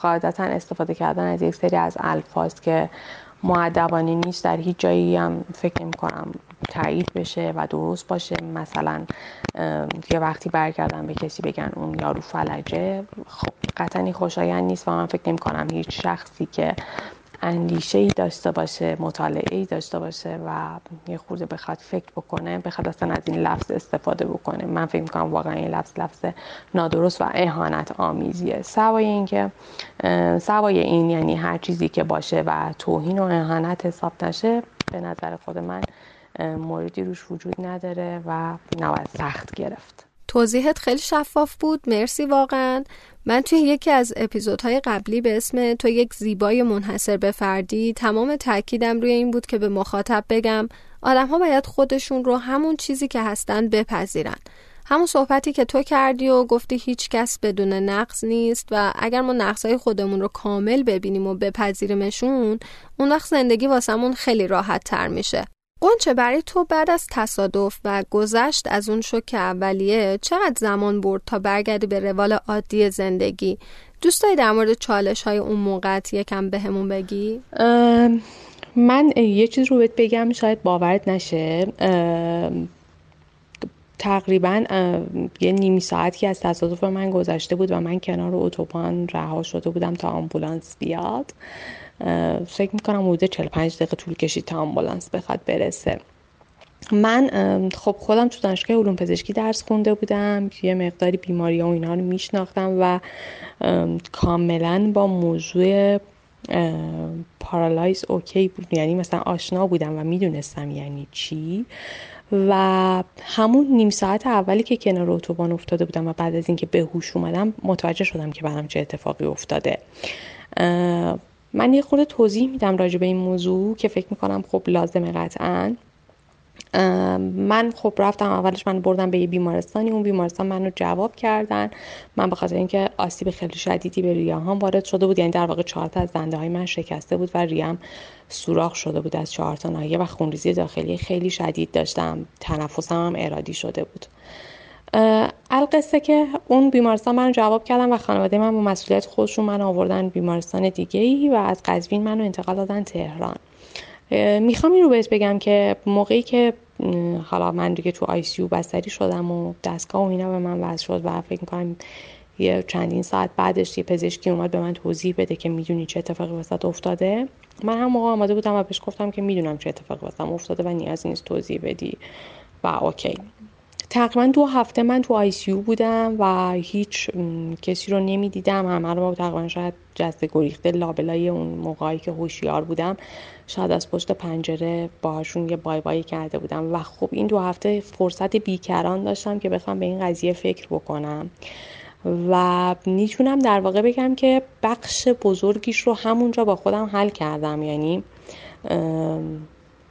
قاعدتا استفاده کردن از یک سری از الفاظ که معدبانی نیست در هیچ جایی هم فکر نمی کنم تایید بشه و درست باشه. مثلا یه وقتی برگردن به کسی بگن اون یارو فلجه خب قطعا خوشایند نیست و من فکر نمی کنم هیچ شخصی که اندیشه ای داشته باشه مطالعه ای داشته باشه و یه خورده بخواد فکر بکنه بخواد اصلا از این لفظ استفاده بکنه. من فکر می‌کنم واقعا این لفظ لفظ نادرست و اهانت آمیزیه. سوای اینکه سوای این یعنی هر چیزی که باشه و توهین و اهانت حساب نشه به نظر خود من موردی روش وجود نداره و نباید سخت گرفت. توضیحت خیلی شفاف بود. مرسی واقعا. من توی یکی از اپیزودهای قبلی به اسم تو یک زیبای منحصر به فردی تمام تاکیدم روی این بود که به مخاطب بگم آدم ها باید خودشون رو همون چیزی که هستن بپذیرن. همون صحبتی که تو کردی و گفتی هیچ کس بدون نقص نیست و اگر ما نقصهای خودمون رو کامل ببینیم و بپذیریمشون اون وقت زندگی واسمون خیلی راحت تر میشه. قنچه برای تو بعد از تصادف و گذشت از اون شوک اولیه چقدر زمان برد تا برگردی به روال عادی زندگی؟ دوست داری در مورد چالش های اون موقع یکم بهمون بگی. من یه چیز رو بهت بگم شاید باورت نشه. تقریبا یه نیمی ساعتی از تصادف من گذشته بود و من کنار اتوبان رها شده بودم تا آمبولانس بیاد. فکر می‌کنم حدود 45 دقیقه طول کشید تا آمبولانس بخواد برسه. من خب خودم تو دانشگاه علوم پزشکی درس خونده بودم یه مقداری بیماری و اینا رو میشناختم و کاملا با موضوع پارالایز اوکی بود. یعنی مثلا آشنا بودم و می‌دونستم یعنی چی. و همون نیم ساعت اولی که کنار اتوبان افتاده بودم و بعد از اینکه به هوش اومدم متوجه شدم که برام چه اتفاقی افتاده. من یه خورده توضیح میدم راجع به این موضوع که فکر می‌کنم خب لازمه قطعا. من خب رفتم اولش من بردم به یه بیمارستانی اون بیمارستان منو جواب کردن. من به خاطر اینکه آسیب خیلی شدیدی به ریهام وارد شده بود یعنی در واقع چهار تا از دنده های من شکسته بود و ریام سوراخ شده بود از چهار تا ناحیه و خونریزی داخلی خیلی شدید داشتم. تنفسم هم ارادی شده بود. القصه که اون بیمارستان من جواب کردم و خانواده من با مسئولیت خودشون من آوردن بیمارستان دیگه ای و از قزوین منو انتقال دادن تهران. می‌خوام این رو بهت بگم که موقعی که حالا من دیگه تو ICU بستری شدم و دستگاه و اینا به من وصل شد و فکر می‌کنم یه چندین ساعت بعدش یه پزشکی اومد به من توضیح بده که می‌دونی چه اتفاقی واسم افتاده. من هم موقع آماده بودم و بهش گفتم که می‌دونم چه اتفاقی واسم افتاده و نیازی نیست توضیح بدی. و okay. تقریبا دو هفته من تو ICU بودم و هیچ کسی رو نمی‌دیدم. همه رو تقریبا شاید جسته گریخته لابلای اون موقعی که هوشیار بودم. شاید از پشت پنجره باهاشون یه بای بای کرده بودم. و خب این دو هفته فرصت بیکران داشتم که بخوام به این قضیه فکر بکنم. و می‌تونم در واقع بگم که بخش بزرگیش رو همونجا با خودم حل کردم. یعنی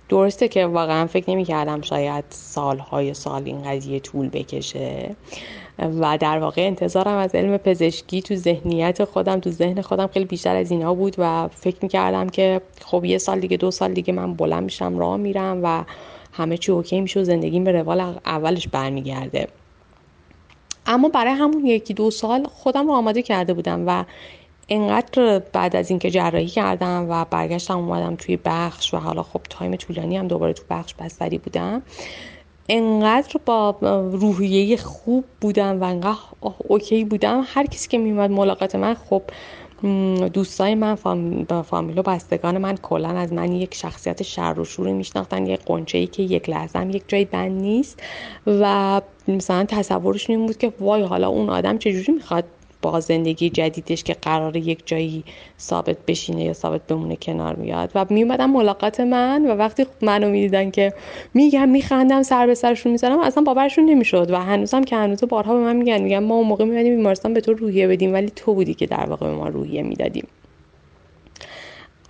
درسته که واقعا فکر نمی کردم شاید سالهای سال این قضیه طول بکشه. و در واقع انتظارم از علم پزشکی تو ذهنیت خودم تو ذهن خودم خیلی بیشتر از اینا بود و فکر می کردم که خب یه سال دیگه دو سال دیگه من بلند میشم راه میرم و همه چی OK میشه و زندگیم به روال اولش برمیگرده. اما برای همون یکی دو سال خودم رو آماده کرده بودم و اینقدر بعد از اینکه جراحی کردم و برگشتم اومدم توی بخش و حالا خب time طولانی هم دوباره تو بخش بستری بودم انقدر با روحیه خوب بودم و انقدر OK بودم. هر کسی که میومد ملاقات من خب دوستای من فامیل و بستگان من کلا از من یک شخصیت شر و شوری میشناختن یک بچه ای که یک لحظه هم یک جای بند نیست. و مثلا تصورشون این بود که وای حالا اون آدم چجوری می‌خواد با زندگی جدیدش که قرار یک جایی ثابت بشینه یا ثابت بمونه کنار میاد. و میومدن ملاقات من و وقتی منو می‌دیدن که میگم میخندم سر به سرشون می‌زنم اصلا باورشون نمی‌شد. و هنوزم که هنوز بارها به من میگن میگن ما اون موقع میمدیم بیمارستان به تو روحیه بدیم ولی تو بودی که در واقع به ما روحیه می‌دادیم.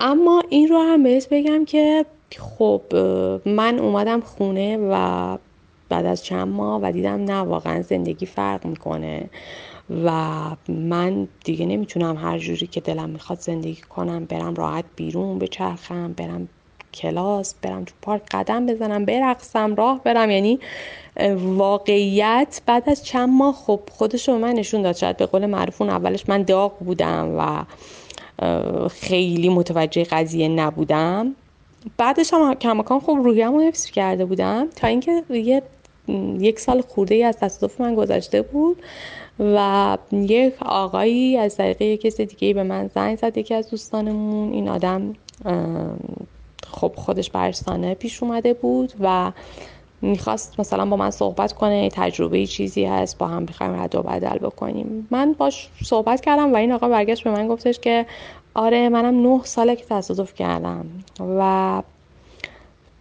اما این رو هم بهت بگم که خب من اومدم خونه و بعد از چند ماه و دیدم نه واقعا زندگی فرق می‌کنه. و من دیگه نمی‌تونم هر جوری که دلم می‌خواد زندگی کنم برم راحت بیرون بچرخم برم کلاس برم تو پارک قدم بزنم برقصم راه برم. یعنی واقعیت بعد از چند ماه خب خودش رو من نشون داد. شاید به قول معروفون اولش من داغ بودم و خیلی متوجه قضیه نبودم. بعدش هم کماکان خب روحیم رو حفظ کرده بودم تا اینکه یه یک سال خورده ای از تصادف من گذشته بود. و یک آقایی از طریق یک کس دیگه به من زنگ زد یکی از دوستانمون. این آدم خب خودش برسانه پیش اومده بود و می‌خواست مثلا با من صحبت کنه تجربه چیزی هست با هم بخوایم رد و بدل بکنیم. من باش صحبت کردم و این آقا برگشت به من گفتش که آره منم نه ساله که تصادف کردم و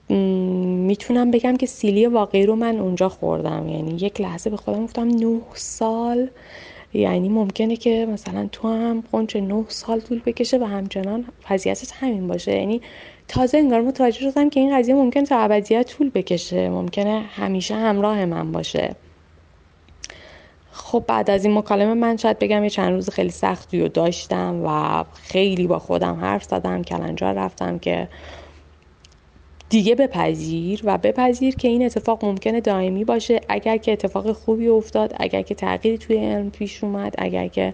می‌تونم بگم که سیلی واقعی رو من اونجا خوردم. یعنی یک لحظه به خودم گفتم نه سال. یعنی ممکنه که مثلا تو هم قنچه نه سال طول بکشه و همچنان وضعیتت همین باشه. یعنی تازه انگار متوجه شدم که این قضیه ممکن تا ابدیت طول بکشه. ممکنه همیشه همراه من باشه. خب بعد از این مکالمه من شاید بگم یه چند روز خیلی سختی رو داشتم و خیلی با خودم حرف زدم کلنجار رفتم که دیگه بپذیر و بپذیر که این اتفاق ممکنه دائمی باشه. اگر که اتفاق خوبی افتاد اگر که تغییری توی علم پیش اومد اگر که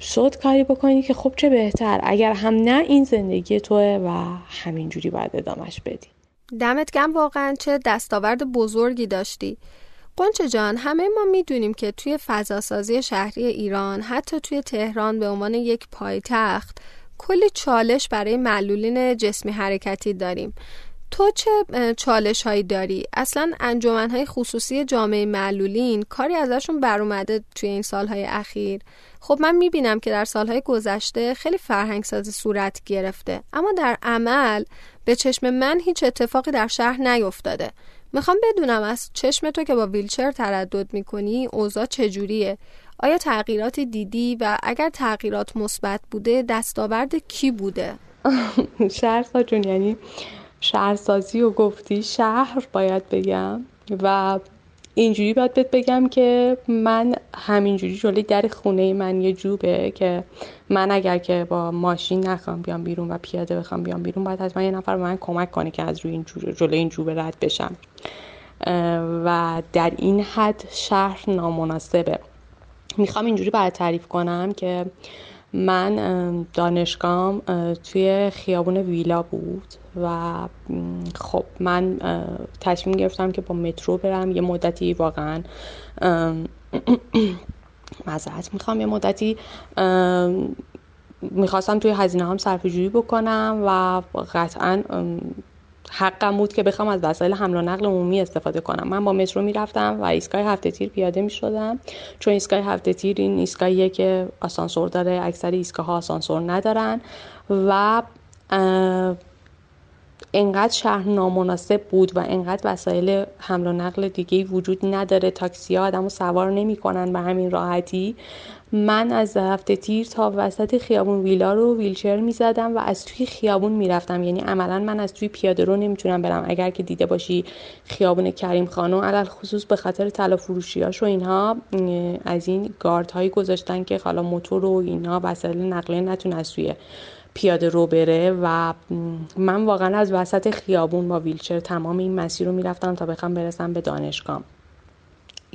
شد کاری بکنی که خب چه بهتر. اگر هم نه این زندگی توه و همینجوری باید ادامش بدی. دمت گم واقعا چه دستاورد بزرگی داشتی. قنچه جان همه ما می‌دونیم که توی فضاسازی شهری ایران حتی توی تهران به عنوان یک پایتخت کلی چالش برای معلولین جسمی حرکتی داریم. تو چه چالش هایی داری؟ اصلا انجمن های خصوصی جامعه معلولین کاری ازشون بر توی این سالهای اخیر. خب من می‌بینم که در سالهای گذشته خیلی فرهنگ سازی صورت گرفته اما در عمل به چشم من هیچ اتفاقی در شهر نیفتاده. می‌خوام بدونم از چشم تو که با ویلچر تردد می‌کنی اوضاع چجوریه؟ آیا تغییراتی دیدی؟ و اگر تغییرات مثبت بوده دستاورد کی بوده؟ شهر جون یعنی شهرسازی و گفتی شهر باید بگم و اینجوری باید بهت بگم که من همینجوری جلوی در خونه من یه جوبه که من اگر که با ماشین نخوام بیام بیرون و پیاده بخوام بیام بیرون باید حتما یه نفر من کمک کنه که از روی این جلوی این جوبه رد بشم. و در این حد شهر نامناسبه. می‌خوام اینجوری باید تعریف کنم که من دانشگاهم توی خیابون ویلا بود و خب من تصمیم گرفتم که با مترو برم. یه مدتی واقعا مذارت می‌خوام. یه مدتی می‌خواستم توی هزینه هم صرف جویی بکنم و قطعا حقم بود که بخوام از وسایل حمل و نقل عمومی استفاده کنم. من با مترو می‌رفتم و ایستگاه هفته تیر پیاده می شدم چون ایستگاه هفته تیر این ایستگاهیه که آسانسور داره اکثر ایستگاه ها آسانسور ندارن و انقدر شهر نامناسب بود و انقدر وسایل حمل و نقل دیگه وجود نداره. تاکسی ها آدم رو سوار نمی‌کنن به همین راحتی. من از هفته تیر تا وسط خیابون ویلا رو ویلچر می‌زدم و از توی خیابون می‌رفتم یعنی عملا من از توی پیاده رو نمی‌تونم برم. اگر که دیده باشی خیابون کریم خانو علل خصوص به خاطر طلا فروشیاش و اینها از این گارد هایی گذاشتن که حالا موتور و اینها وسایل نقلیه نتونه از توی پیاده رو بره و من واقعا از وسط خیابون با ویلچر تمام این مسیر رو می‌رفتم تا بخوام برسم به دانشگاه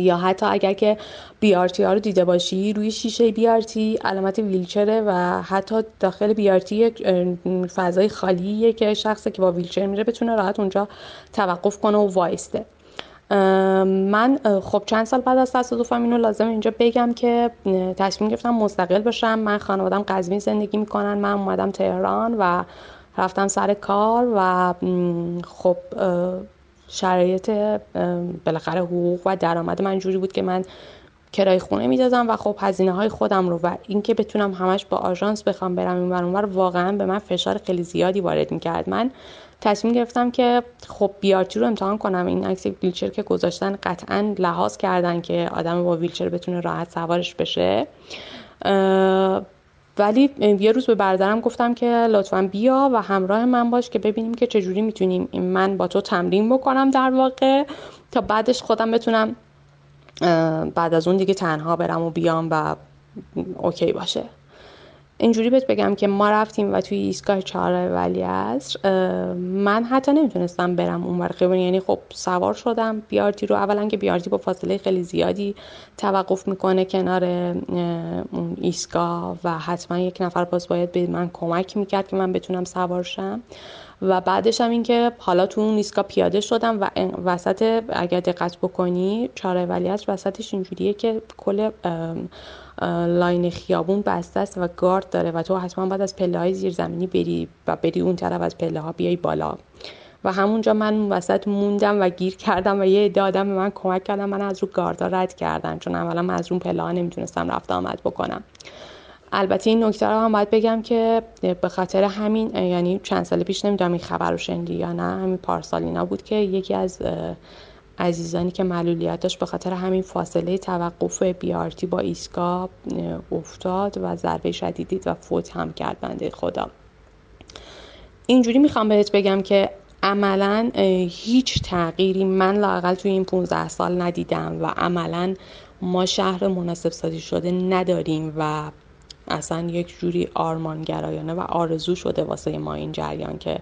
یا حتی اگر که بیارتی ها رو دیده باشی روی شیشه بیارتی علامت ویلچره و حتی داخل بیارتی یک فضای خالیه که شخصی که با ویلچر میره بتونه راحت اونجا توقف کنه و وایسته. من خب چند سال بعد از تصادفم اینو لازم اینجا بگم که تصمیم گرفتم مستقل باشم. من خانوادم قزوین زندگی می‌کنن. من اومدم تهران و رفتم سر کار و خب شرایط بالاخره حقوق و درآمد من جوری بود که من کرای خونه می‌دادم و خب هزینه های خودم رو و اینکه بتونم همش با آژانس بخوام برم این اونور واقعا به من فشار خیلی زیادی وارد می‌کرد. من تصمیم گرفتم که خب بیارتی رو امتحان کنم. این عکس ویلچر که گذاشتن قطعا لحاظ کردن که آدم با ویلچر بتونه راحت سوارش بشه. ولی یه روز به برادرم گفتم که لطفا بیا و همراه من باش که ببینیم که چجوری می‌تونیم من با تو تمرین بکنم در واقع تا بعدش خودم بتونم بعد از اون دیگه تنها برم و بیام و اوکی باشه. اینجوری بهت بگم که ما رفتیم و توی ایستگاه چهار ولی عصر من حتی نمی‌تونستم برم اون خیابون. یعنی خب سوار شدم. بیارتی رو اولا که بیارتی با فاصله خیلی زیادی توقف می‌کنه کنار اون ایستگاه و حتما یک نفر باز باید به من کمک می‌کرد که من بتونم سوار شم. و بعدش هم این که حالا تو اون ایستگاه پیاده شدم و وسط اگر دقت بکنی چهار ولی وسطش اینجوریه که کل لاین خیابون بسته است و گارد داره و تو حتما باید از پله های زیرزمینی بری و بری اون طرف از پله ها بیای بالا. و همونجا من وسط موندم و گیر کردم و یه عده آدم به من کمک کردم من از رو گاردا رد کردم چون اولا من از اون پله ها نمی‌تونستم رفت آمد بکنم. البته این نکته رو هم باید بگم که به خاطر همین یعنی چند سال پیش نمی‌دونم این خبر رو شنیدی یا نه همین پارسالینا بود که یکی از عزیزانی که معلولیت داشت به خاطر همین فاصله توقف بیارتی با ایستگاه افتاد و ضربه شدیدی و فوت هم کرد بنده خدا. اینجوری می‌خوام بهت بگم که عملا هیچ تغییری من لاقل توی این 15 سال ندیدم و عملا ما شهر مناسب سازی شده نداریم و اصلا یک جوری آرمانگرایانه و آرزو شده واسه ما این جریان که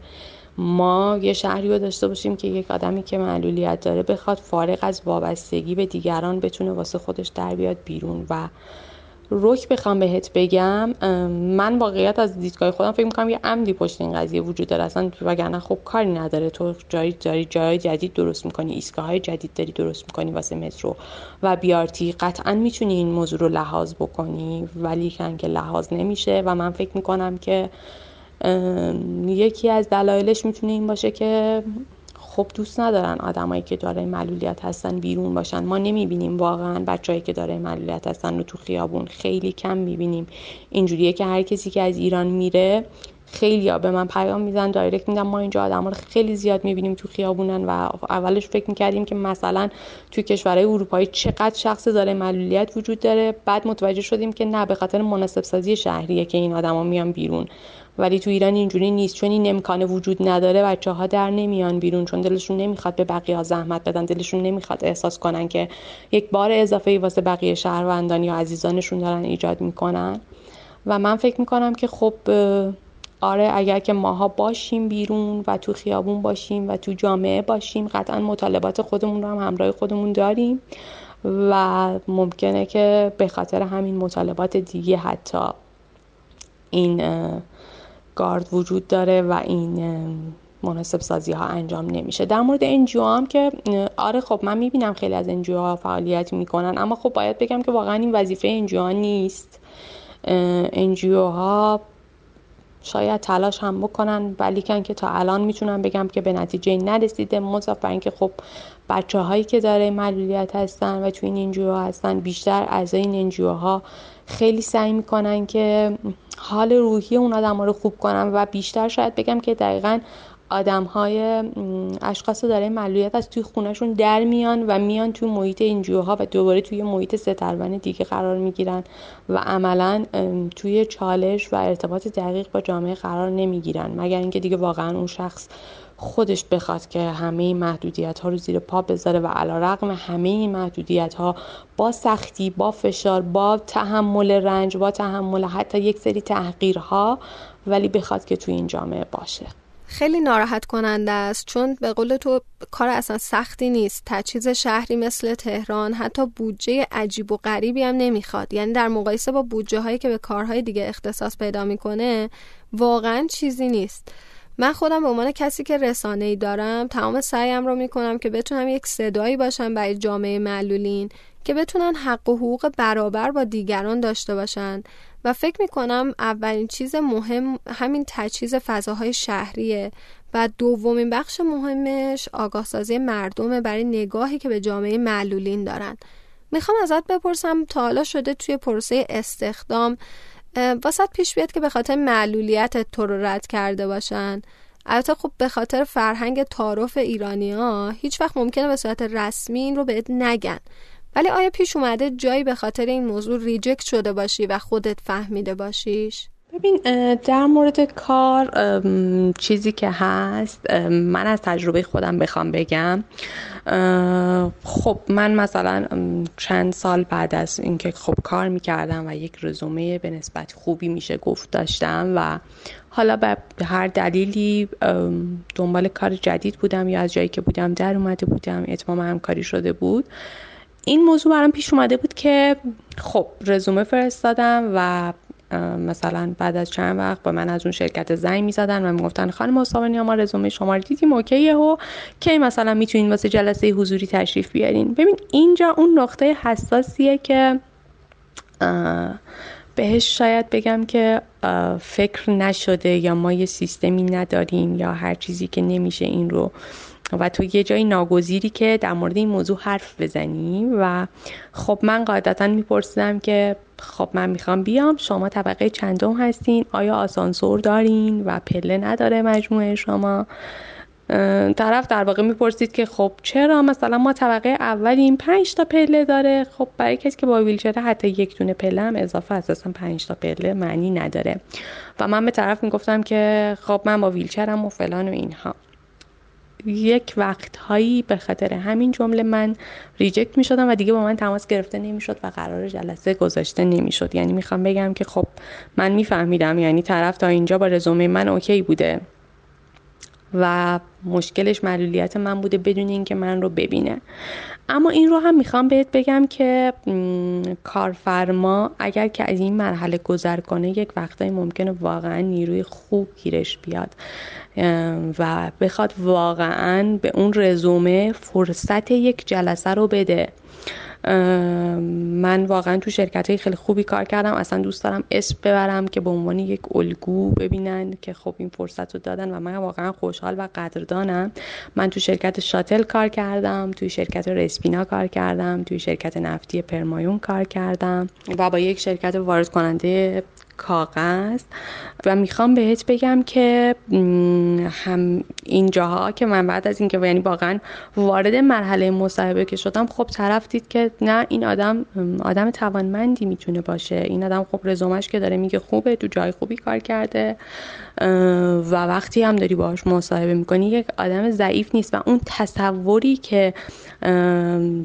ما یه شهری رو داشته باشیم که یک آدمی که معلولیت داره بخواد فارغ از وابستگی به دیگران بتونه واسه خودش در بیاد بیرون. و رک بخوام بهت بگم من واقعیت از دیدگاه خودم فکر می‌کنم یه عمدی پشت این قضیه وجود داره. اصلا وگرنه خب کاری نداره. تو جایی داری جای جدید درست می‌کنی ایستگاه های جدید داری درست می‌کنی واسه مترو و بیارتی قطعا می‌تونی این موضوع رو لحاظ بکنی ولی که لحاظ نمیشه. و من فکر می‌کنم که یکی از دلایلش می‌تونه این باشه که خب دوست ندارن آدمایی که دارای معلولیت هستن بیرون باشن. ما نمی‌بینیم واقعا بچههایی که دارای معلولیت هستن رو تو خیابون خیلی کم می‌بینیم. اینجوریه که هر کسی که از ایران میره خیلی ها به من پیام میزن دایرکت میدن. ما اینجا آدم رو خیلی زیاد می‌بینیم تو خیابونن و اولش فکر می‌کردیم که مثلا توی کشورهای اروپایی چقدر شخص داره معلولیت وجود داره. بعد متوجه شدیم که نه به خاطر مناسب سازی شهریه که این آدما میان بیرون. ولی تو ایران اینجوری نیست. چون این امکان وجود نداره بچه ها در نمیان بیرون چون دلشون نمی‌خواد به بقیه ها زحمت بدن. دلشون نمی‌خواد احساس کنن که یک بار اضافه ای واسه بقیه شهروندان یا عزیزانشون دارن ایجاد می‌کنن. و من فکر می‌کنم که خب آره اگر که ماها باشیم بیرون و تو خیابون باشیم و تو جامعه باشیم قطعا مطالبات خودمون رو هم همراه خودمون داریم. و ممکنه که به خاطر همین مطالبات دیگه حتی این گارد وجود داره و این مناسب سازی ها انجام نمیشه. در مورد انجیو هم که آره خب من می‌بینم خیلی از NGO ها فعالیت می‌کنن اما خب باید بگم که واقعا این وظیفه NGO ها نیست. NGO ها شاید تلاش هم بکنن ولیکن که تا الان می‌تونم بگم که به نتیجه نرسیده. مضاف بر اینکه خب بچه هایی که دارای معلولیت هستن و تو این NGO هستن بیشتر از این NGO ها خیلی سعی می‌کنن که حال روحی اون آدم رو خوب کنن و بیشتر شاید بگم که دقیقا آدم های اشخاص داره معلولیت از توی خونهشون در میان و میان توی محیط اینجوها و دوباره توی محیط سترون دیگه قرار می‌گیرن و عملا توی چالش و ارتباط دقیق با جامعه قرار نمی‌گیرن مگر اینکه دیگه واقعا اون شخص خودش بخواد که همه محدودیت ها رو زیر پا بذاره و علا رقم همه محدودیت ها با سختی با فشار با تحمل رنج با تحمل حتی یک سری تحقیرها ولی بخواد که توی این جامعه باشه. خیلی ناراحت کننده است چون به قول تو کار اصلا سختی نیست. تجهیز شهری مثل تهران حتی بودجه عجیب و غریبی هم نمی‌خواد. یعنی در مقایسه با بودجه هایی که به کارهای دیگه اختصاص پیدا می‌کنه واقعا چیزی نیست. من خودم به عنوان کسی که رسانه ای دارم تمام سعیم رو می‌کنم که بتونم یک صدایی باشم برای جامعه معلولین که بتونن حق و حقوق برابر با دیگران داشته باشن. و فکر می‌کنم اولین چیز مهم همین تجهیز فضاهای شهریه و دومین بخش مهمش آگاه سازی مردمه برای نگاهی که به جامعه معلولین دارن. می‌خوام ازت بپرسم تا حالا شده توی پروسه استخدام واسط پیش بیاد که به خاطر معلولیت تو رو رد کرده باشن البته خب به خاطر فرهنگ تعارف ایرانی ها هیچ وقت ممکنه به صورت رسمی این رو بهت نگن ولی آیا پیش اومده جایی به خاطر این موضوع ریجکت شده باشی و خودت فهمیده باشیش؟ ببین در مورد کار چیزی که هست من از تجربه خودم بخوام بگم. خب من مثلا چند سال بعد از اینکه خب کار می‌کردم و یک رزومه به نسبت خوبی میشه گفت داشتم و حالا به هر دلیلی دنبال کار جدید بودم یا از جایی که بودم در اومده بودم اتمام همکاری شده بود. این موضوع برام پیش اومده بود که خب رزومه فرستادم و مثلا بعد از چند وقت با من از اون شرکت زنگ می‌زدن و می‌گفتن خانم مصابنی ما رزومه شما رو دیدیم اوکیه و کی مثلا می‌تونین واسه جلسه حضوری تشریف بیارین؟ ببین اینجا اون نقطه حساسیه که بهش شاید بگم که فکر نشده یا ما یه سیستمی نداریم یا هر چیزی که نمیشه این رو و تو یه جای ناگزیری که در مورد این موضوع حرف بزنی و خب من قاعدتا میپرسیدم که خب من می‌خوام بیام شما طبقه چندم هستین؟ آیا آسانسور دارین و پله نداره مجموعه شما؟ طرف در واقع می‌پرسید که خب چرا؟ مثلا ما طبقه اولیم پنج تا پله داره. خب برای کسی که با ویلچره حتی یک دونه پله هم اضافه اساسا پنج تا پله معنی نداره. و من به طرف می‌گفتم که خب من با ویلچرم و فلان و اینها. یک وقت هایی به خاطر همین جمله من reject می شدم و دیگه با من تماس گرفته نمی شد و قرار جلسه گذاشته نمی شد یعنی می‌خوام بگم که خب من میفهمیدم یعنی طرف تا اینجا با رزومه من OK بوده و مشکلش معلولیت من بوده بدون اینکه من رو ببینه. اما این رو هم می‌خوام بهت بگم که کارفرما اگر که از این مرحله گذر کنه یک وقتایی ممکنه واقعا نیروی خوب گیرش بیاد. و بخواد واقعا به اون رزومه فرصت یک جلسه رو بده. من واقعا تو شرکت های خیلی خوبی کار کردم. اصلا دوست دارم اسم ببرم که به عنوان یک الگو ببینن که خب این فرصت رو دادن و من واقعا خوشحال و قدردانم. من تو شرکت شاتل کار کردم توی شرکت رسپینا کار کردم توی شرکت نفتی پرمایون کار کردم و با یک شرکت وارد کننده کاغذ. و می‌خوام بهت بگم که هم این جاها که من بعد از اینکه یعنی واقعا وارد مرحله مصاحبه که شدم خب طرف دید که نه این آدم آدم توانمندی می‌تونه باشه. این آدم خب رزومش که داره میگه خوبه تو جای خوبی کار کرده و وقتی هم داری باهاش مصاحبه می‌کنی یک آدم ضعیف نیست. و اون تصوری که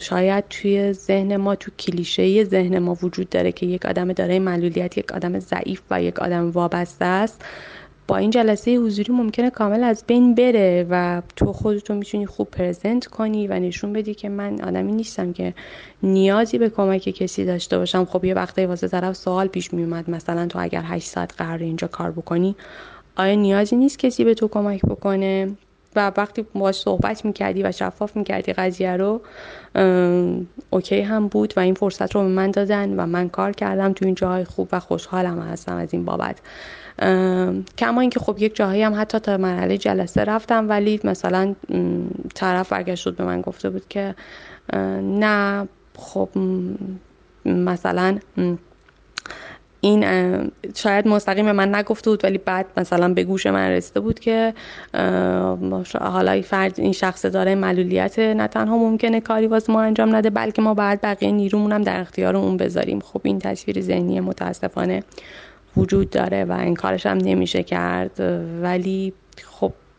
شاید توی ذهن ما تو کلیشه ذهن ما وجود داره که یک آدم داره معلولیت یک آدم ضعیف و یک آدم وابسته است با این جلسه حضوری ممکنه کامل از بین بره و تو خودتو می‌تونی خوب پرزنت کنی و نشون بدی که من آدمی نیستم که نیازی به کمک کسی داشته باشم. خب یه وقتی واسه طرف سوال پیش میومد مثلا تو اگر 8 ساعت قرار اینجا کار بکنی آیا نیازی نیست کسی به تو کمک بکنه؟ و وقتی باش صحبت می‌کردی و شفاف می‌کردی قضیه رو اوکی هم بود و این فرصت رو به من دادن و من کار کردم تو این جاهای خوب و خوشحالم هستم از این بابت. کما اینکه خب یک جاهایی هم حتی تا مرحله جلسه رفتم ولی مثلا طرف برگشت به من گفته بود که نه خب مثلا این شاید مستقیم من نگفته بود ولی بعد مثلا به گوش من رسیده بود که حالا فرد این شخص داره معلولیت نه تنها ممکنه کاری واسه ما انجام نده بلکه ما بعد بقیه نیرومون هم در اختیار اون بذاریم. خب این تصویر ذهنی متاسفانه وجود داره و این کارش هم نمیشه کرد. ولی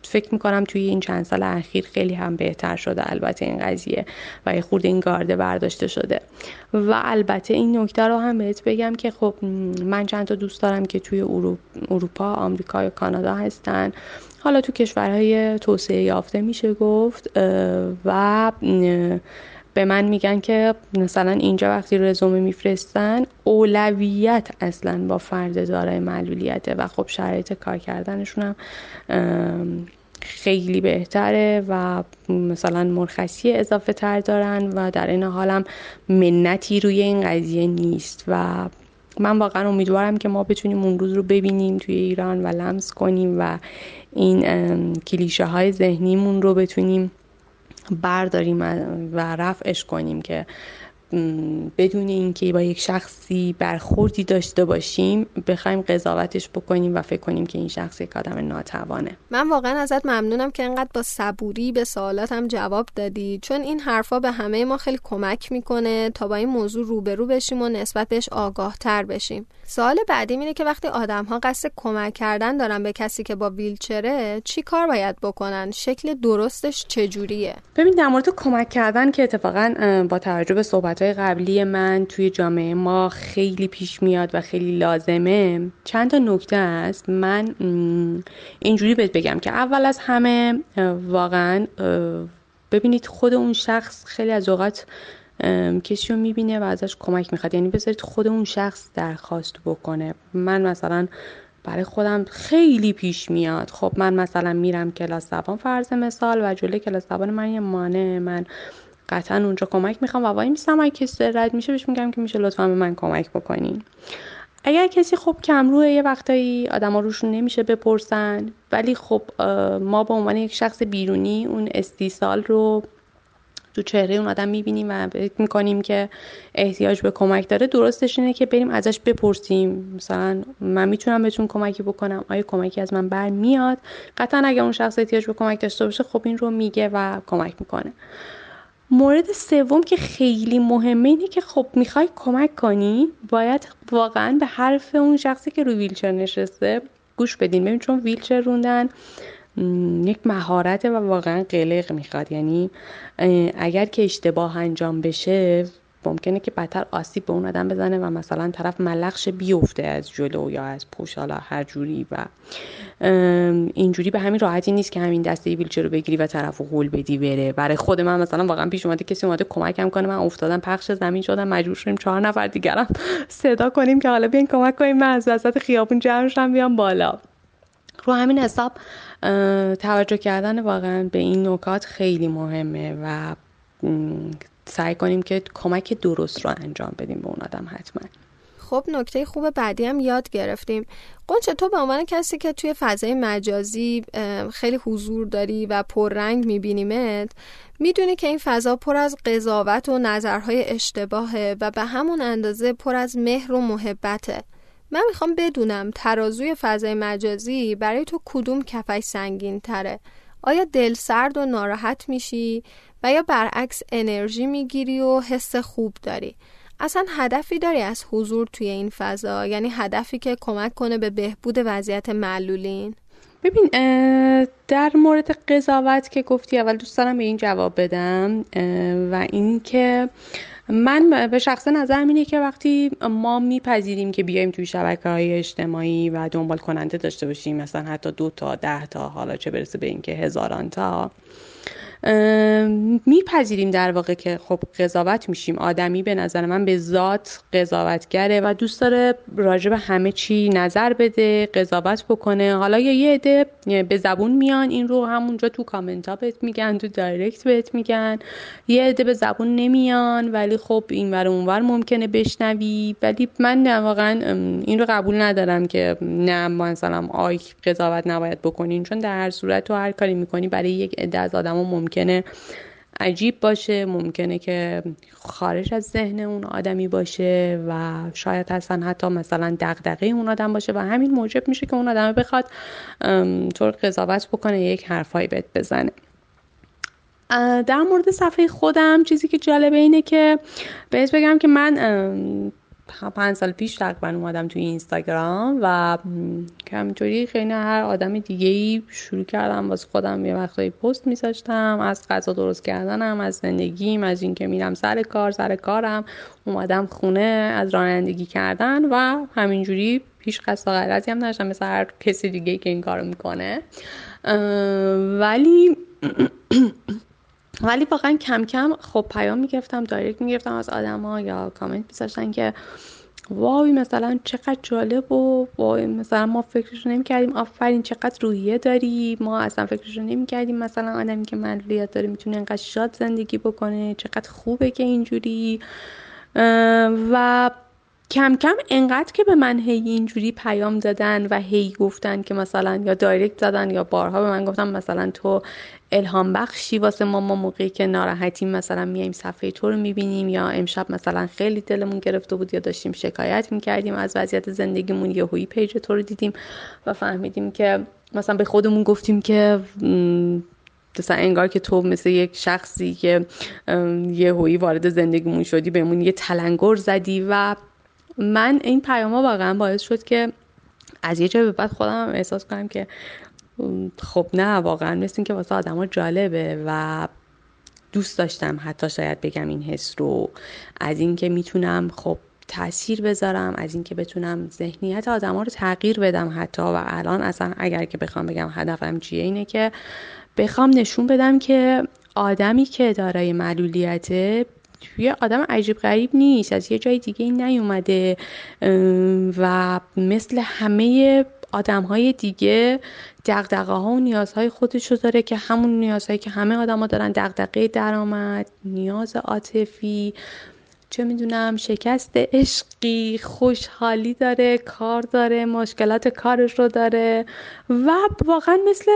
فکر می‌کنم توی این چند سال اخیر خیلی هم بهتر شده. البته این قضیه و یه خورده این گارده برداشته شده. و البته این نکته رو هم بهت بگم که خب من چند تا دوست دارم که توی اروپا آمریکا یا کانادا هستن. حالا تو کشورهای توسعه یافته میشه گفت و به من میگن که مثلا اینجا وقتی رزومه میفرستن اولویت اصلا با فرد دارای معلولیته و خب شرایط کار کردنشون هم خیلی بهتره و مثلا مرخصی اضافه تر دارن و در این حالم منتی روی این قضیه نیست و من واقعا امیدوارم که ما بتونیم اون روز رو ببینیم توی ایران و لمس کنیم و این کلیشه های ذهنیمون رو بتونیم برداریم و رفعش کنیم که بدون اینکه با یک شخصی برخوردی داشته باشیم بخوایم قضاوتش بکنیم و فکر کنیم که این شخص یک آدم ناتوانه. من واقعا ازت ممنونم که انقدر با صبوری به سوالاتم جواب دادی. چون این حرفا به همه ما خیلی کمک می‌کنه تا با این موضوع روبرو بشیم و نسبت بهش آگاه تر بشیم. سوال بعدی اینه که وقتی آدم ها قصد کمک کردن دارن به کسی که با ویلچره چی کار باید بکنن؟ شکل درستش چجوریه؟ ببین در مورد کمک کردن که اتفاقا با توجه به صحبت قبلی من توی جامعه ما خیلی پیش میاد و خیلی لازمه. چند تا نکته است. من اینجوری بهت بگم که اول از همه واقعا ببینید خود اون شخص خیلی از اوقات کسی رو می‌بینه و ازش کمک می‌خواد. یعنی بذارید خود اون شخص درخواست بکنه. من مثلا برای خودم خیلی پیش میاد. خب من مثلا میرم کلاس زبان فرض مثال و جلوی کلاس زبان من یه مانع. من قطعا اونجا کمک می‌خوام. و وای میستم اگه کسی رد میشه بهش میگم که میشه لطفا به من کمک بکنین. اگر کسی خب کمروه یه وقتایی آدما روشون نمیشه بپرسن. ولی خب ما به عنوان یک شخص بیرونی اون استیصال رو تو چهره اون آدم می‌بینیم و فکر می‌کنیم که احتیاج به کمک داره. درستش اینه که بریم ازش بپرسیم. مثلا من می‌تونم بهتون کمکی بکنم؟ آیا کمکی از من برمیاد؟ قطعا اگر اون شخص احتیاج به کمک داشته باشه خب این رو میگه و کمک می‌کنه. مورد سوم که خیلی مهمه اینه که خب می‌خوای کمک کنی باید واقعا به حرف اون شخصی که روی ویلچر نشسته گوش بدین. ببین چون ویلچر روندن یک مهارت و واقعا قلق می‌خواد. یعنی اگر که اشتباه انجام بشه ممکنه که بدتر آسیب به اون آدم بزنه و مثلا طرف ملخش بیفته از جلو یا از پوش حالا هر جوری و اینجوری به همین راحتی نیست که همین دسته ویلچر رو بگیری و طرف قول بدی بره. برای خود من مثلا واقعا پیش اومده کسی اومده کمکم کنه من افتادم پخش زمین شدم مجبور شدیم چهار نفر دیگرم صدا کنیم که حالا بیاین کمک کنیم من از وسط خیابون جمعشم بیام بالا. رو همین حساب توجه کردن واقعا به این نکات خیلی مهمه و سعی کنیم که کمک درست رو انجام بدیم به اون آدم حتما. خب نکته خوب بعدی هم یاد گرفتیم. قنچه تو به عنوان کسی که توی فضای مجازی خیلی حضور داری و پررنگ میبینیمت می‌دونی که این فضا پر از قضاوت و نظرهای اشتباهه و به همون اندازه پر از مهر و محبته. من می‌خوام بدونم ترازوی فضای مجازی برای تو کدوم کفش سنگین تره آیا دل سرد و ناراحت میشی و یا برعکس انرژی می‌گیری و حس خوب داری؟ اصلا هدفی داری از حضور توی این فضا؟ یعنی هدفی که کمک کنه به بهبود وضعیت معلولین؟ ببین در مورد قضاوت که گفتی اول دوست دارم به این جواب بدم و اینکه من به شخص نظر اینه که وقتی ما میپذیریم که بیایم توی شبکه های اجتماعی و دنبال کننده داشته باشیم مثلا حتی دو تا ده تا حالا چه برسه به اینکه هزاران تا میپذیریم در واقع که خب قضاوت میشیم. آدمی به نظر من به ذات قضاوتگره و دوست داره راجع به همه چی نظر بده قضاوت بکنه. حالا یا یه عده به زبون میان این رو همونجا تو کامنت ها بهت میگن تو دایرکت بهت میگن. یه عده به زبون نمیان ولی خب این ور اونور ممکنه بشنوی. ولی من واقعا این رو قبول ندارم که نه مثلا آی قضاوت نباید بکنین. چون در هر صورت تو هر کاری می‌کنی برای یک عده از آدما ممکنه عجیب باشه ممکنه که خارج از ذهن اون آدمی باشه و شاید اصلا حتی مثلا دغدغه اون آدم باشه و همین موجب میشه که اون آدم بخواد طور قضاوت بکنه یک حرفایی بهت بزنه. در مورد صفحه خودم چیزی که جالبه اینه که بهت بگم که من پنج سال پیش تقریبا اومدم توی اینستاگرام و همینطوری خیلی هر آدم دیگه ای شروع کردم واسه خودم یه وقتایی پست میذاشتم از غذا درست کردنم از زندگیم از اینکه میرم سر کار سر کارم اومدم خونه از رانندگی کردن و همینجوری هیچ قصد غلطی هم نداشتم مثل هر کسی دیگه که این کارو می‌کنه. ولی ولی واقعا کم کم خب پیام می‌گرفتم direct می‌گرفتم از آدما یا کامنت میذاشتن که وای مثلا چقدر جالب و وای مثلا ما فکرشو نمی‌کردیم. آفرین چقدر روحیه داری. ما اصلا فکرشو نمی‌کردیم مثلا آدمی که معلولیت داره می‌تونه انقدر شاد زندگی بکنه. چقدر خوبه که اینجوری. و کم کم انقدر که به من هی اینجوری پیام دادن و هی گفتن که مثلا یا direct زدن یا بارها به من گفتن مثلا تو الهام بخشی واسه ما ما موقعی که ناراحتیم مثلا میایم صفحه تو رو می‌بینیم یا امشب مثلا خیلی دلمون گرفته بود یا داشتیم شکایت می‌کردیم از وضعیت زندگیمون یا هوی پیج تو رو دیدیم و فهمیدیم که مثلا به خودمون گفتیم که مثلا انگار که تو مثل یک شخصی که یه هویی وارد زندگیمون شدی بهمون یه تلنگر زدی و من این پیام ها واقعا باعث شد که از یه جای به بعد خودم احساس کنم که خب نه واقعا مثل که واسه آدما جالبه و دوست داشتم حتی شاید بگم این حس رو. از اینکه می‌تونم خب تاثیر بذارم از اینکه بتونم ذهنیت آدما رو تغییر بدم حتی. و الان اصلا اگر که بخوام بگم هدفم چیه اینه که بخوام نشون بدم که آدمی که دارای معلولیت توی آدم عجیب غریب نیست از یه جای دیگه نیومده و مثل همه آدم های دیگه دقدقه ها و نیازهای خودش رو داره که همون نیازهایی که همه آدما دارن دقدقه درآمد نیاز عاطفی چه می‌دونم شکست عشقی خوشحالی داره کار داره مشکلات کارش رو داره و واقعا مثل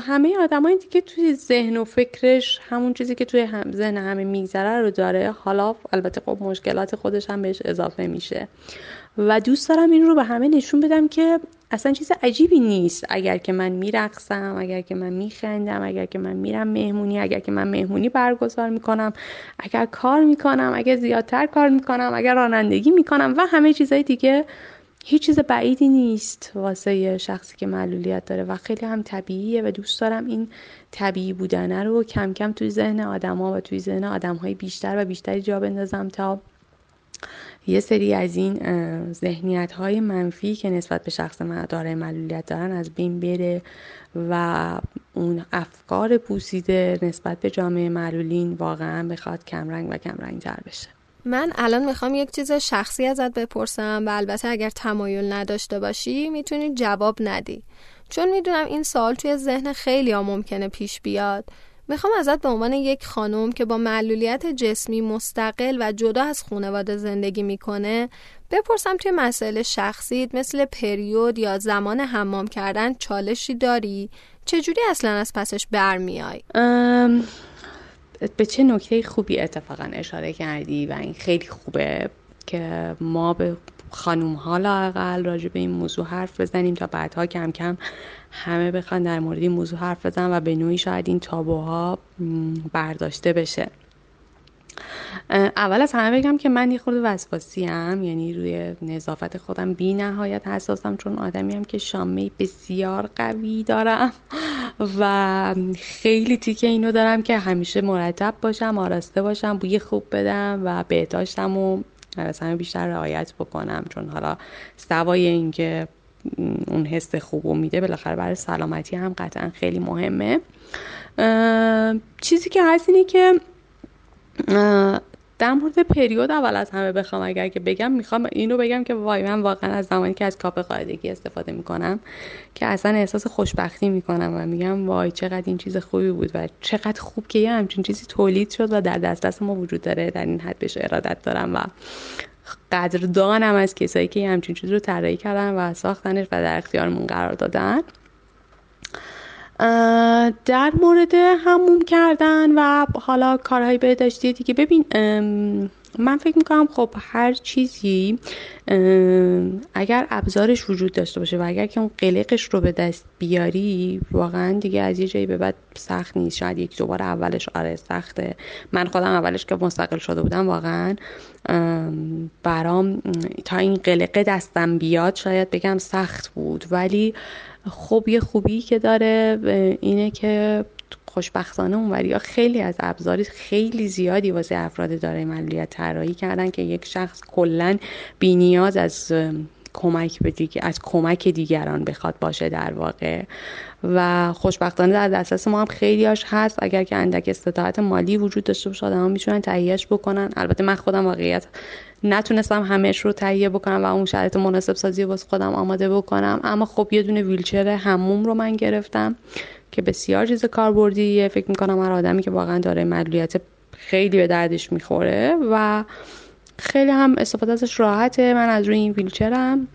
همه آدمای دیگه توی ذهن و فکرش همون چیزی که توی هم ذهن همه میگذره رو داره. حالا البته خب مشکلات خودش هم بهش اضافه میشه. و دوست دارم این رو به همه نشون بدم که اصلا چیز عجیبی نیست. اگر که من میرقصم اگر که من میخندم اگر که من میرم مهمونی اگر که من مهمونی برگزار می‌کنم. اگر کار می‌کنم اگر زیادتر کار می‌کنم اگر رانندگی می‌کنم و همه چیزهای دیگه هیچ چیز بعیدی نیست واسه شخصی که معلولیت داره و خیلی هم طبیعیه و دوست دارم این طبیعی بودنه رو کم کم توی ذهن آدما و توی ذهن آدمهای بیشتر و بیشتری جا بندازم تا یه سری از این ذهنیت های منفی که نسبت به شخص دارای معلولیت دارن از بین بره و اون افکار پوسیده نسبت به جامعه معلولین واقعا بخواد کمرنگ و کمرنگ تر بشه. من الان می‌خوام یک چیز شخصی ازت بپرسم و البته اگر تمایل نداشته باشی می‌تونی جواب ندی. چون می‌دونم این سوال توی ذهن خیلی ها ممکنه پیش بیاد. می‌خوام ازت به عنوان یک خانم که با معلولیت جسمی مستقل و جدا از خانواده زندگی می‌کنه بپرسم توی مسائل شخصیت مثل پریود یا زمان حمام کردن چالشی داری؟ چجوری اصلا از پسش برمیای؟ به چه نکته خوبی اتفاقا اشاره کردی و این خیلی خوبه که ما به خانوم ها لاقل راجع به این موضوع حرف بزنیم تا بعدها کم کم همه بخوان در مورد این موضوع حرف بزنن و به نوعی شاید این تابوها برداشته بشه. اول از همه بگم که من یه خورده وسواسی هم یعنی روی نظافت خودم بی نهایت حساسم چون آدمی هم که شامه بسیار قوی دارم و خیلی تیکه اینو دارم که همیشه مرتب باشم آراسته باشم بوی خوب بدم و بهداشتم و از همه بیشتر رعایت بکنم. چون حالا سوای اینکه اون حس خوب و میده بالاخره برای سلامتی هم قطعا خیلی مهمه. چیزی که هست اینه که در مورد پریود اول از همه بخوام اگر که بگم می‌خوام اینو بگم که وای من واقعا از زمانی که از کاپ قاعدگی استفاده می‌کنم که اصلا احساس خوشبختی می‌کنم و میگم وای چقدر این چیز خوبی بود و چقدر خوب که یه همچین چیزی تولید شد و در دسترس ما وجود داره در این حد بهش ارادت دارم و قدردانم از کسایی که همچین چیزی رو طراحی کردن و ساختنش و در اختیارمون قرار دادن. در مورد هموم کردن و حالا کارهای بهداشتی دیگه ببین من فکر می‌کنم خب هر چیزی اگر ابزارش وجود داشته باشه و اگر که اون قلقش رو به دست بیاری واقعا دیگه از یه جایی به بعد سخت نیست. شاید یک دوباره اولش آره سخته. من خودم اولش که مستقل شده بودم واقعا برام تا این قلقه دستم بیاد شاید بگم سخت بود. ولی خب یه خوبی که داره اینه که خوشبختانه اونوریا خیلی از ابزاری خیلی زیادی واسه افراد دارای معلولیت طراحی کردن که یک شخص کلا بینیاز از کمک به از کمک دیگران بخواد باشه در واقع. و خوشبختانه در دسترس ما هم خیلیاش هست. اگر که اندک استطاعت مالی وجود داشته باشه آدم می‌تونن تهیهش بکنن. البته من خودم واقعیت نتونستم همش رو تهیه بکنم و اون شرایط مناسب سازی واسه خودم آماده بکنم. اما خب یه دونه ویلچر هموم رو من گرفتم. که بسیار چیز کاربردیه. فکر می‌کنم هر آدمی که واقعا داره معلولیت خیلی به دردش می‌خوره و خیلی هم استفاده ازش راحته. من از روی این ویلچرم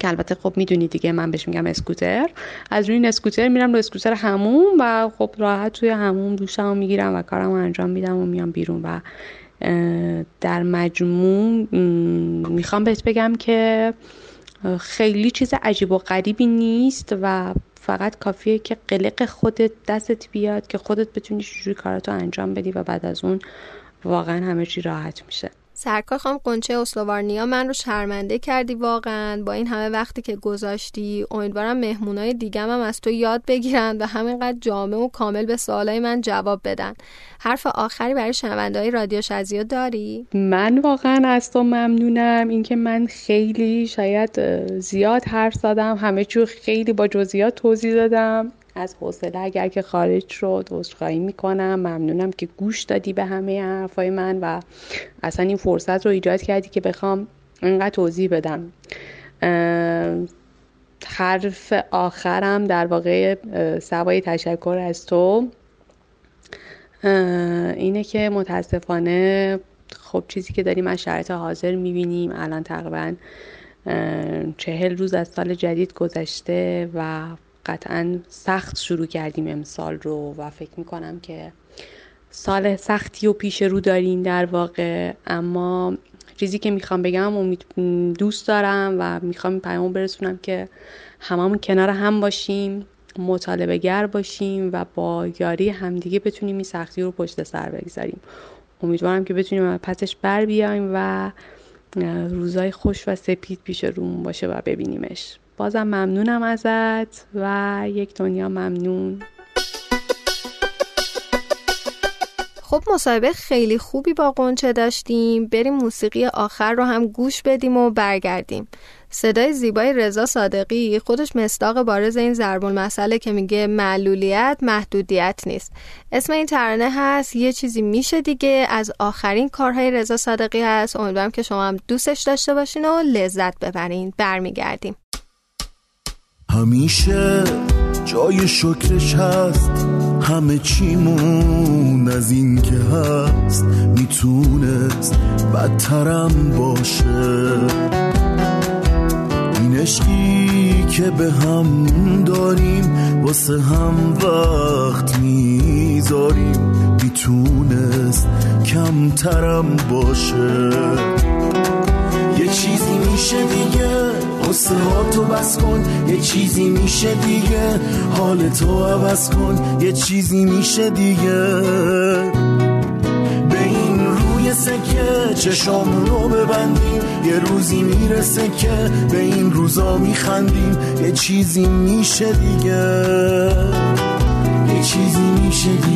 که البته خب می‌دونی دیگه من بهش میگم اسکوتر از روی این اسکوتر میرم رو اسکوتر هموم و خب راحت توی هموم دوشم می‌گیرم و کارم انجام میدم و میام بیرون و در مجموع می‌خوام بهت بگم که خیلی چیز عجیب و غریبی نیست و فقط کافیه که قلق خودت دستت بیاد که خودت بتونی چجوری کاراتو انجام بدی و بعد از اون واقعا همه چی راحت میشه. سرکار خانم قنچه اسلوارنیا من رو شرمنده کردی واقعا. با این همه وقتی که گذاشتی امیدوارم مهمونای دیگم هم از تو یاد بگیرن و همینقدر جامع و کامل به سوالای من جواب بدن. حرف آخری برای شنونده رادیو شزیو داری؟ من واقعا از تو ممنونم. اینکه من خیلی شاید زیاد حرف زدم همه چیو خیلی با جزئیات توضیح دادم. از حوصله اگر که خارج شد عذرخواهی می‌کنم. ممنونم که گوش دادی به همه حرفای من و اصلا این فرصت رو ایجاد کردی که بخوام اینقدر توضیح بدم. حرف آخرم در واقع سوای تشکر از تو. اینه که متاسفانه خب چیزی که داریم از شرایط حاضر می‌بینیم. الان تقریبا چهل روز از سال جدید گذشته و قطعا سخت شروع کردیم امسال رو و فکر می‌کنم که سال سختی و پیش رو داریم در واقع. اما چیزی که می‌خوام بگم و دوست دارم و می‌خوام این پیام برسونم که هممون کنار هم باشیم مطالبه گر باشیم و با یاری همدیگه بتونیم این سختی رو پشت سر بگذاریم. امیدوارم که بتونیم پسش بر بیایم و روزای خوش و سپید پیش رومون باشه و ببینیمش. بازم ممنونم ازت و یک دنیا ممنون. خب مصاحبه خیلی خوبی با قنچه داشتیم. بریم موسیقی آخر رو هم گوش بدیم و برگردیم. صدای زیبای رضا صادقی خودش مستاق بارز این ضرب مسئله که میگه معلولیت محدودیت نیست. اسم این ترانه هست یه چیزی میشه دیگه. از آخرین کارهای رضا صادقی هست. امیدوارم که شما هم دوستش داشته باشین و لذت ببرین. برمیگردیم. همیشه جای شکرش هست. همه چیمون از این که هست. می‌تونست بدترم باشه. این عشقی که به هم داریم واسه هم وقت می‌ذاریم. می‌تونست کمترم باشه. یه چیزی میشه دیگه. قصه ها تو بس کن یه چیزی میشه دیگه. حال تو عوض کن یه چیزی میشه دیگه. به این روی سکه چشام رو ببندیم یه روزی می‌رسه که به این روزا میخندیم. یه چیزی میشه دیگه. یه چیزی میشه دیگه.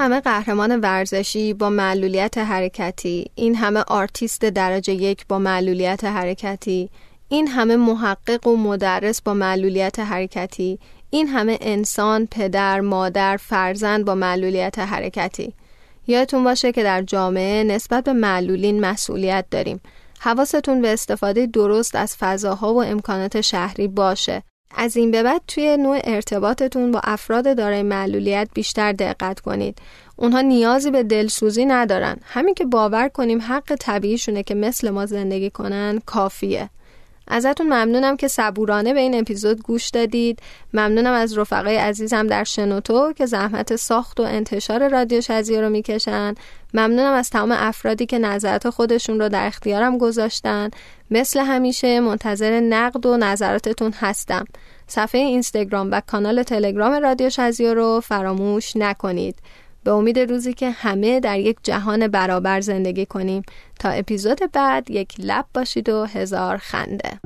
همه قهرمان ورزشی با معلولیت حرکتی این همه آرتیست درجه یک با معلولیت حرکتی این همه محقق و مدرس با معلولیت حرکتی این همه انسان، پدر، مادر، فرزند با معلولیت حرکتی. یادتون باشه که در جامعه نسبت به معلولین مسئولیت داریم. حواستون به استفاده درست از فضاها و امکانات شهری باشه. از این به بعد توی نوع ارتباطتون با افراد دارای معلولیت بیشتر دقت کنید. اونها نیازی به دلسوزی ندارن. همین که باور کنیم حق طبیعیشونه که مثل ما زندگی کنن کافیه. ازتون ممنونم که صبورانه به این اپیزود گوش دادید. ممنونم از رفقای عزیزم در شنوتو که زحمت ساخت و انتشار رادیو شزیه رو می‌کشن. ممنونم از تمام افرادی که نظرات خودشون رو در اختیارم گذاشتن. مثل همیشه منتظر نقد و نظراتتون هستم. صفحه اینستاگرام و کانال تلگرام رادیو شزیه رو فراموش نکنید. به امید روزی که همه در یک جهان برابر زندگی کنیم. تا اپیزود بعد یک لب باشید و هزار خنده.